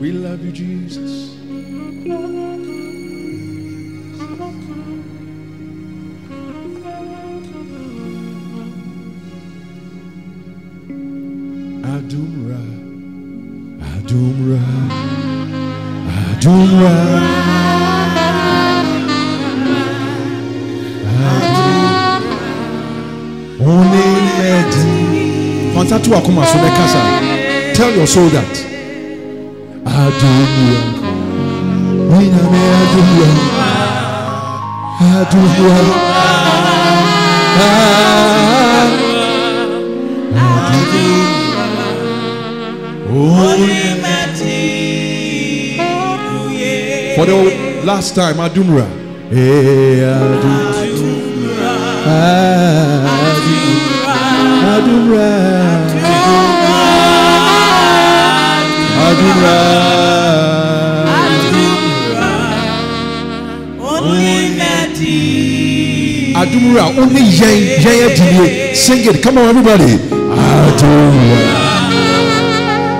[SPEAKER 1] We love you, Jesus. Adumra, Adumra, Adumra. Only medi. Fantatu akuma so be kasa. Tell your soul that. Adumra. Adumra. Adumra. For the last time, Adumra. Hey, eh, Adumra. Adumra. Adumra. Adumra. Only yen, yen, Sing it. Come on, everybody. Adumra.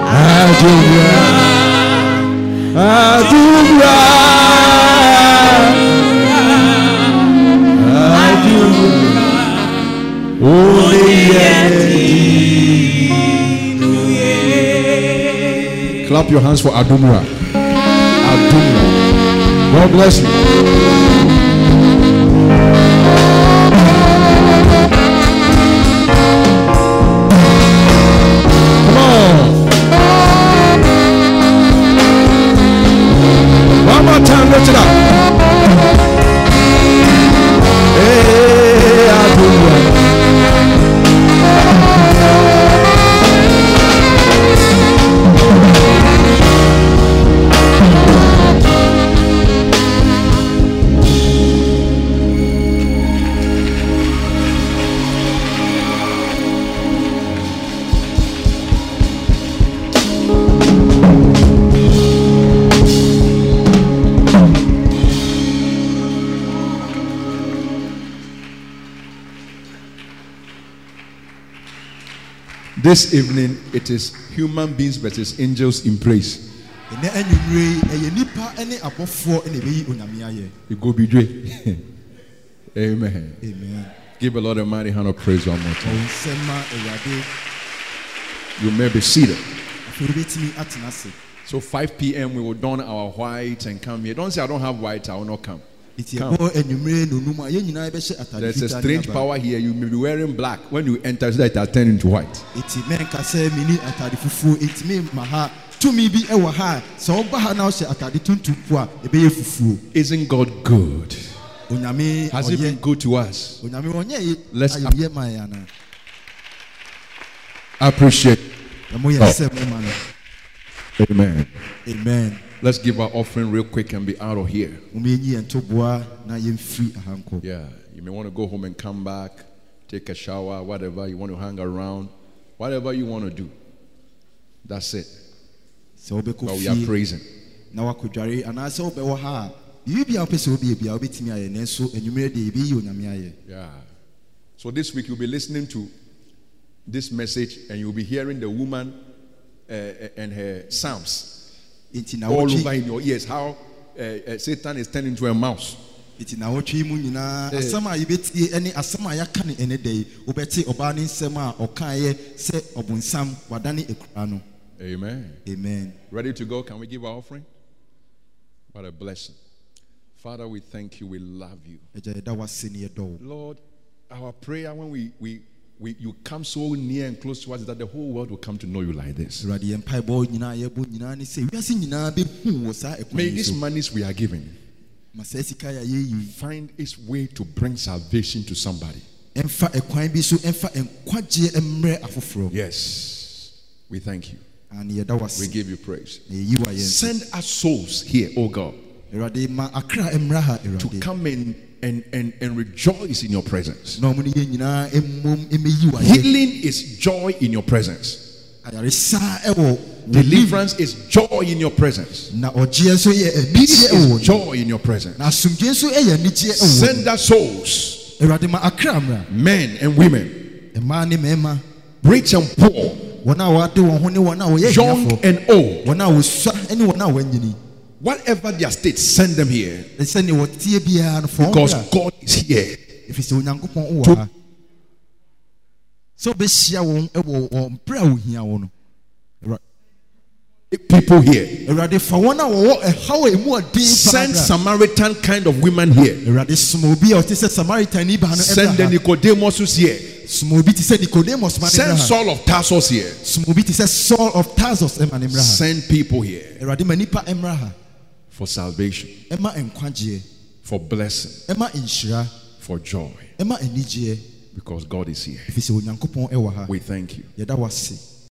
[SPEAKER 1] Adumra. Adumra. Adumra. Only Clap your hands for Adumra. Adumra. God bless you. This evening, it is human beings versus angels in praise.
[SPEAKER 2] ɛnɛ anwummerɛ yi ɛyɛ nipa ne abɔfoɔ na ɛbɛyi onyame ayɛ
[SPEAKER 1] You go be. Amen.
[SPEAKER 2] amen
[SPEAKER 1] Give a Lord a mighty hand of praise one more time.
[SPEAKER 2] ɔwo nsɛm ma awurade
[SPEAKER 1] You may be seated.
[SPEAKER 2] afei wobɛtumi atena ase
[SPEAKER 1] So 5 p.m. we will don our white and come here. Don't say I don't have white, I will not come.
[SPEAKER 2] Nti
[SPEAKER 1] Come.
[SPEAKER 2] ɛbɔ anwummerɛ na onum a yɛn nyinaa bɛhyɛ atade
[SPEAKER 1] There's a strange power here. You may be wearing black. When you enter, so that it has turned into white.
[SPEAKER 2] nti mɛnka sɛ meni atade fufuo nti mema ha tumi bi wɔ ha a sɛ woba ha na wohyɛ atade tuntum po a ɛbɛyɛ fufuo
[SPEAKER 1] Isn't God good? Has He been good to us? Let's
[SPEAKER 2] ayɛyɛ ma yɛ anaa
[SPEAKER 1] Appreciate.
[SPEAKER 2] ɛmo sɛ moma no
[SPEAKER 1] Amen.
[SPEAKER 2] amen
[SPEAKER 1] Let's give our offering real quick and be out of here.
[SPEAKER 2] moma yɛnyi yɛn ntoboa na yɛmfiri aha nkɔ
[SPEAKER 1] Yeah, you may want to go home and come back, take a shower, whatever you want to hang around, whatever you want to do. That's it.
[SPEAKER 2] sɛ
[SPEAKER 1] But we are praising.
[SPEAKER 2] na wakɔdware anaasɛ wobɛwɔ ha a biribi bia wopɛ sɛ wobɛyɛ bia wobɛtumi ayɛ nanso anwummerɛ deɛ yɛbɛyi onyame
[SPEAKER 1] Yeah. So this week you'll be listening to this message and you'll be hearing the woman uh, and her psalms all over in your ears. How uh, uh, Satan is turned into a mouse.
[SPEAKER 2] nti na wɔtwe yi mu nyinaa asɛm a yɛbɛtie ne asɛm a yɛaka ne ɛnɛ da yi wobɛte ɔbaa ne nsɛm a ɔkaeɛ sɛ ɔbonsam wadane akura no
[SPEAKER 1] Amen.
[SPEAKER 2] amen
[SPEAKER 1] Ready to go? Can we give our offering? What a blessing. Father, we thank you. We love you.
[SPEAKER 2] agya yɛda wase ne yɛdɔ wo
[SPEAKER 1] Lord, our prayer when we, we, we you come so near and close to us that the whole world will come to know you like this.
[SPEAKER 2] awurade yɛn mpaebɔ nyinaa yɛbɔ nyinaa ne sɛ wiase nyinaa bɛhu wɔ saa
[SPEAKER 1] May these monies we are giving
[SPEAKER 2] ma saa sika yɛ a yɛyi
[SPEAKER 1] find its way to bring salvation to somebody.
[SPEAKER 2] ɛmfa ɛkwan bi so ɛmfa nkwagyeɛ mmerɛ afoforɔ
[SPEAKER 1] Yes. We thank you.
[SPEAKER 2] ane yɛda wase
[SPEAKER 1] We give you praise.
[SPEAKER 2] na yɛyi wa
[SPEAKER 1] Send us souls here, oh God,
[SPEAKER 2] awurade ma akra mmra ha
[SPEAKER 1] to come in and, and, and rejoice in your presence.
[SPEAKER 2] na ɔmo ne yɛn nyinaa mmom mmɛyi wa yɛ
[SPEAKER 1] Healing is joy in your presence.
[SPEAKER 2] ayaresa ɛwɔ wɔ nim
[SPEAKER 1] Deliverance is joy in your presence.
[SPEAKER 2] na ɔgyeɛ nso yɛ
[SPEAKER 1] Peace is joy in your presence.
[SPEAKER 2] na asomdwe nso yɛ anigyeɛ ɛwɔ wɔ
[SPEAKER 1] Send us souls,
[SPEAKER 2] awurade ma akra mmra
[SPEAKER 1] men and women, rich and poor,
[SPEAKER 2] a wɔade wɔn ho ne wɔn a wɔyɛ
[SPEAKER 1] young and old,
[SPEAKER 2] wɔn a wɔsua ne wɔn a wɔanyini
[SPEAKER 1] whatever their state, send them here
[SPEAKER 2] sɛnea wɔteɛ biara no fɔn
[SPEAKER 1] because God is here.
[SPEAKER 2] ɛfiri sɛ onyankopɔn wɔ
[SPEAKER 1] To-
[SPEAKER 2] ha sɛ wobɛhyia wɔn wɔ wɔn berɛ a wohia wo no
[SPEAKER 1] People here.
[SPEAKER 2] awurade fa wɔn eh, a wɔwɔ ɛhaw a ɛmu ɔden
[SPEAKER 1] Send Samaritan kind of women here.
[SPEAKER 2] awurade soma obi eh, a ɔte sɛ samaritani
[SPEAKER 1] Send the Nicodemus here.
[SPEAKER 2] soma obi te sɛ nicodemus ma ne
[SPEAKER 1] Send Saul of Tarsus here.
[SPEAKER 2] soma obi te sɛ saul of tarsus ɛma ne mmra ha.
[SPEAKER 1] Send people here for salvation,
[SPEAKER 2] ɛma nkwagyeɛ
[SPEAKER 1] for blessing,
[SPEAKER 2] ɛma nhyira
[SPEAKER 1] for joy,
[SPEAKER 2] ɛma anigyeɛ
[SPEAKER 1] because God is here.
[SPEAKER 2] ɛfiri sɛ onyankopɔn ɛwɔ ha.
[SPEAKER 1] We thank you.
[SPEAKER 2] yɛda wase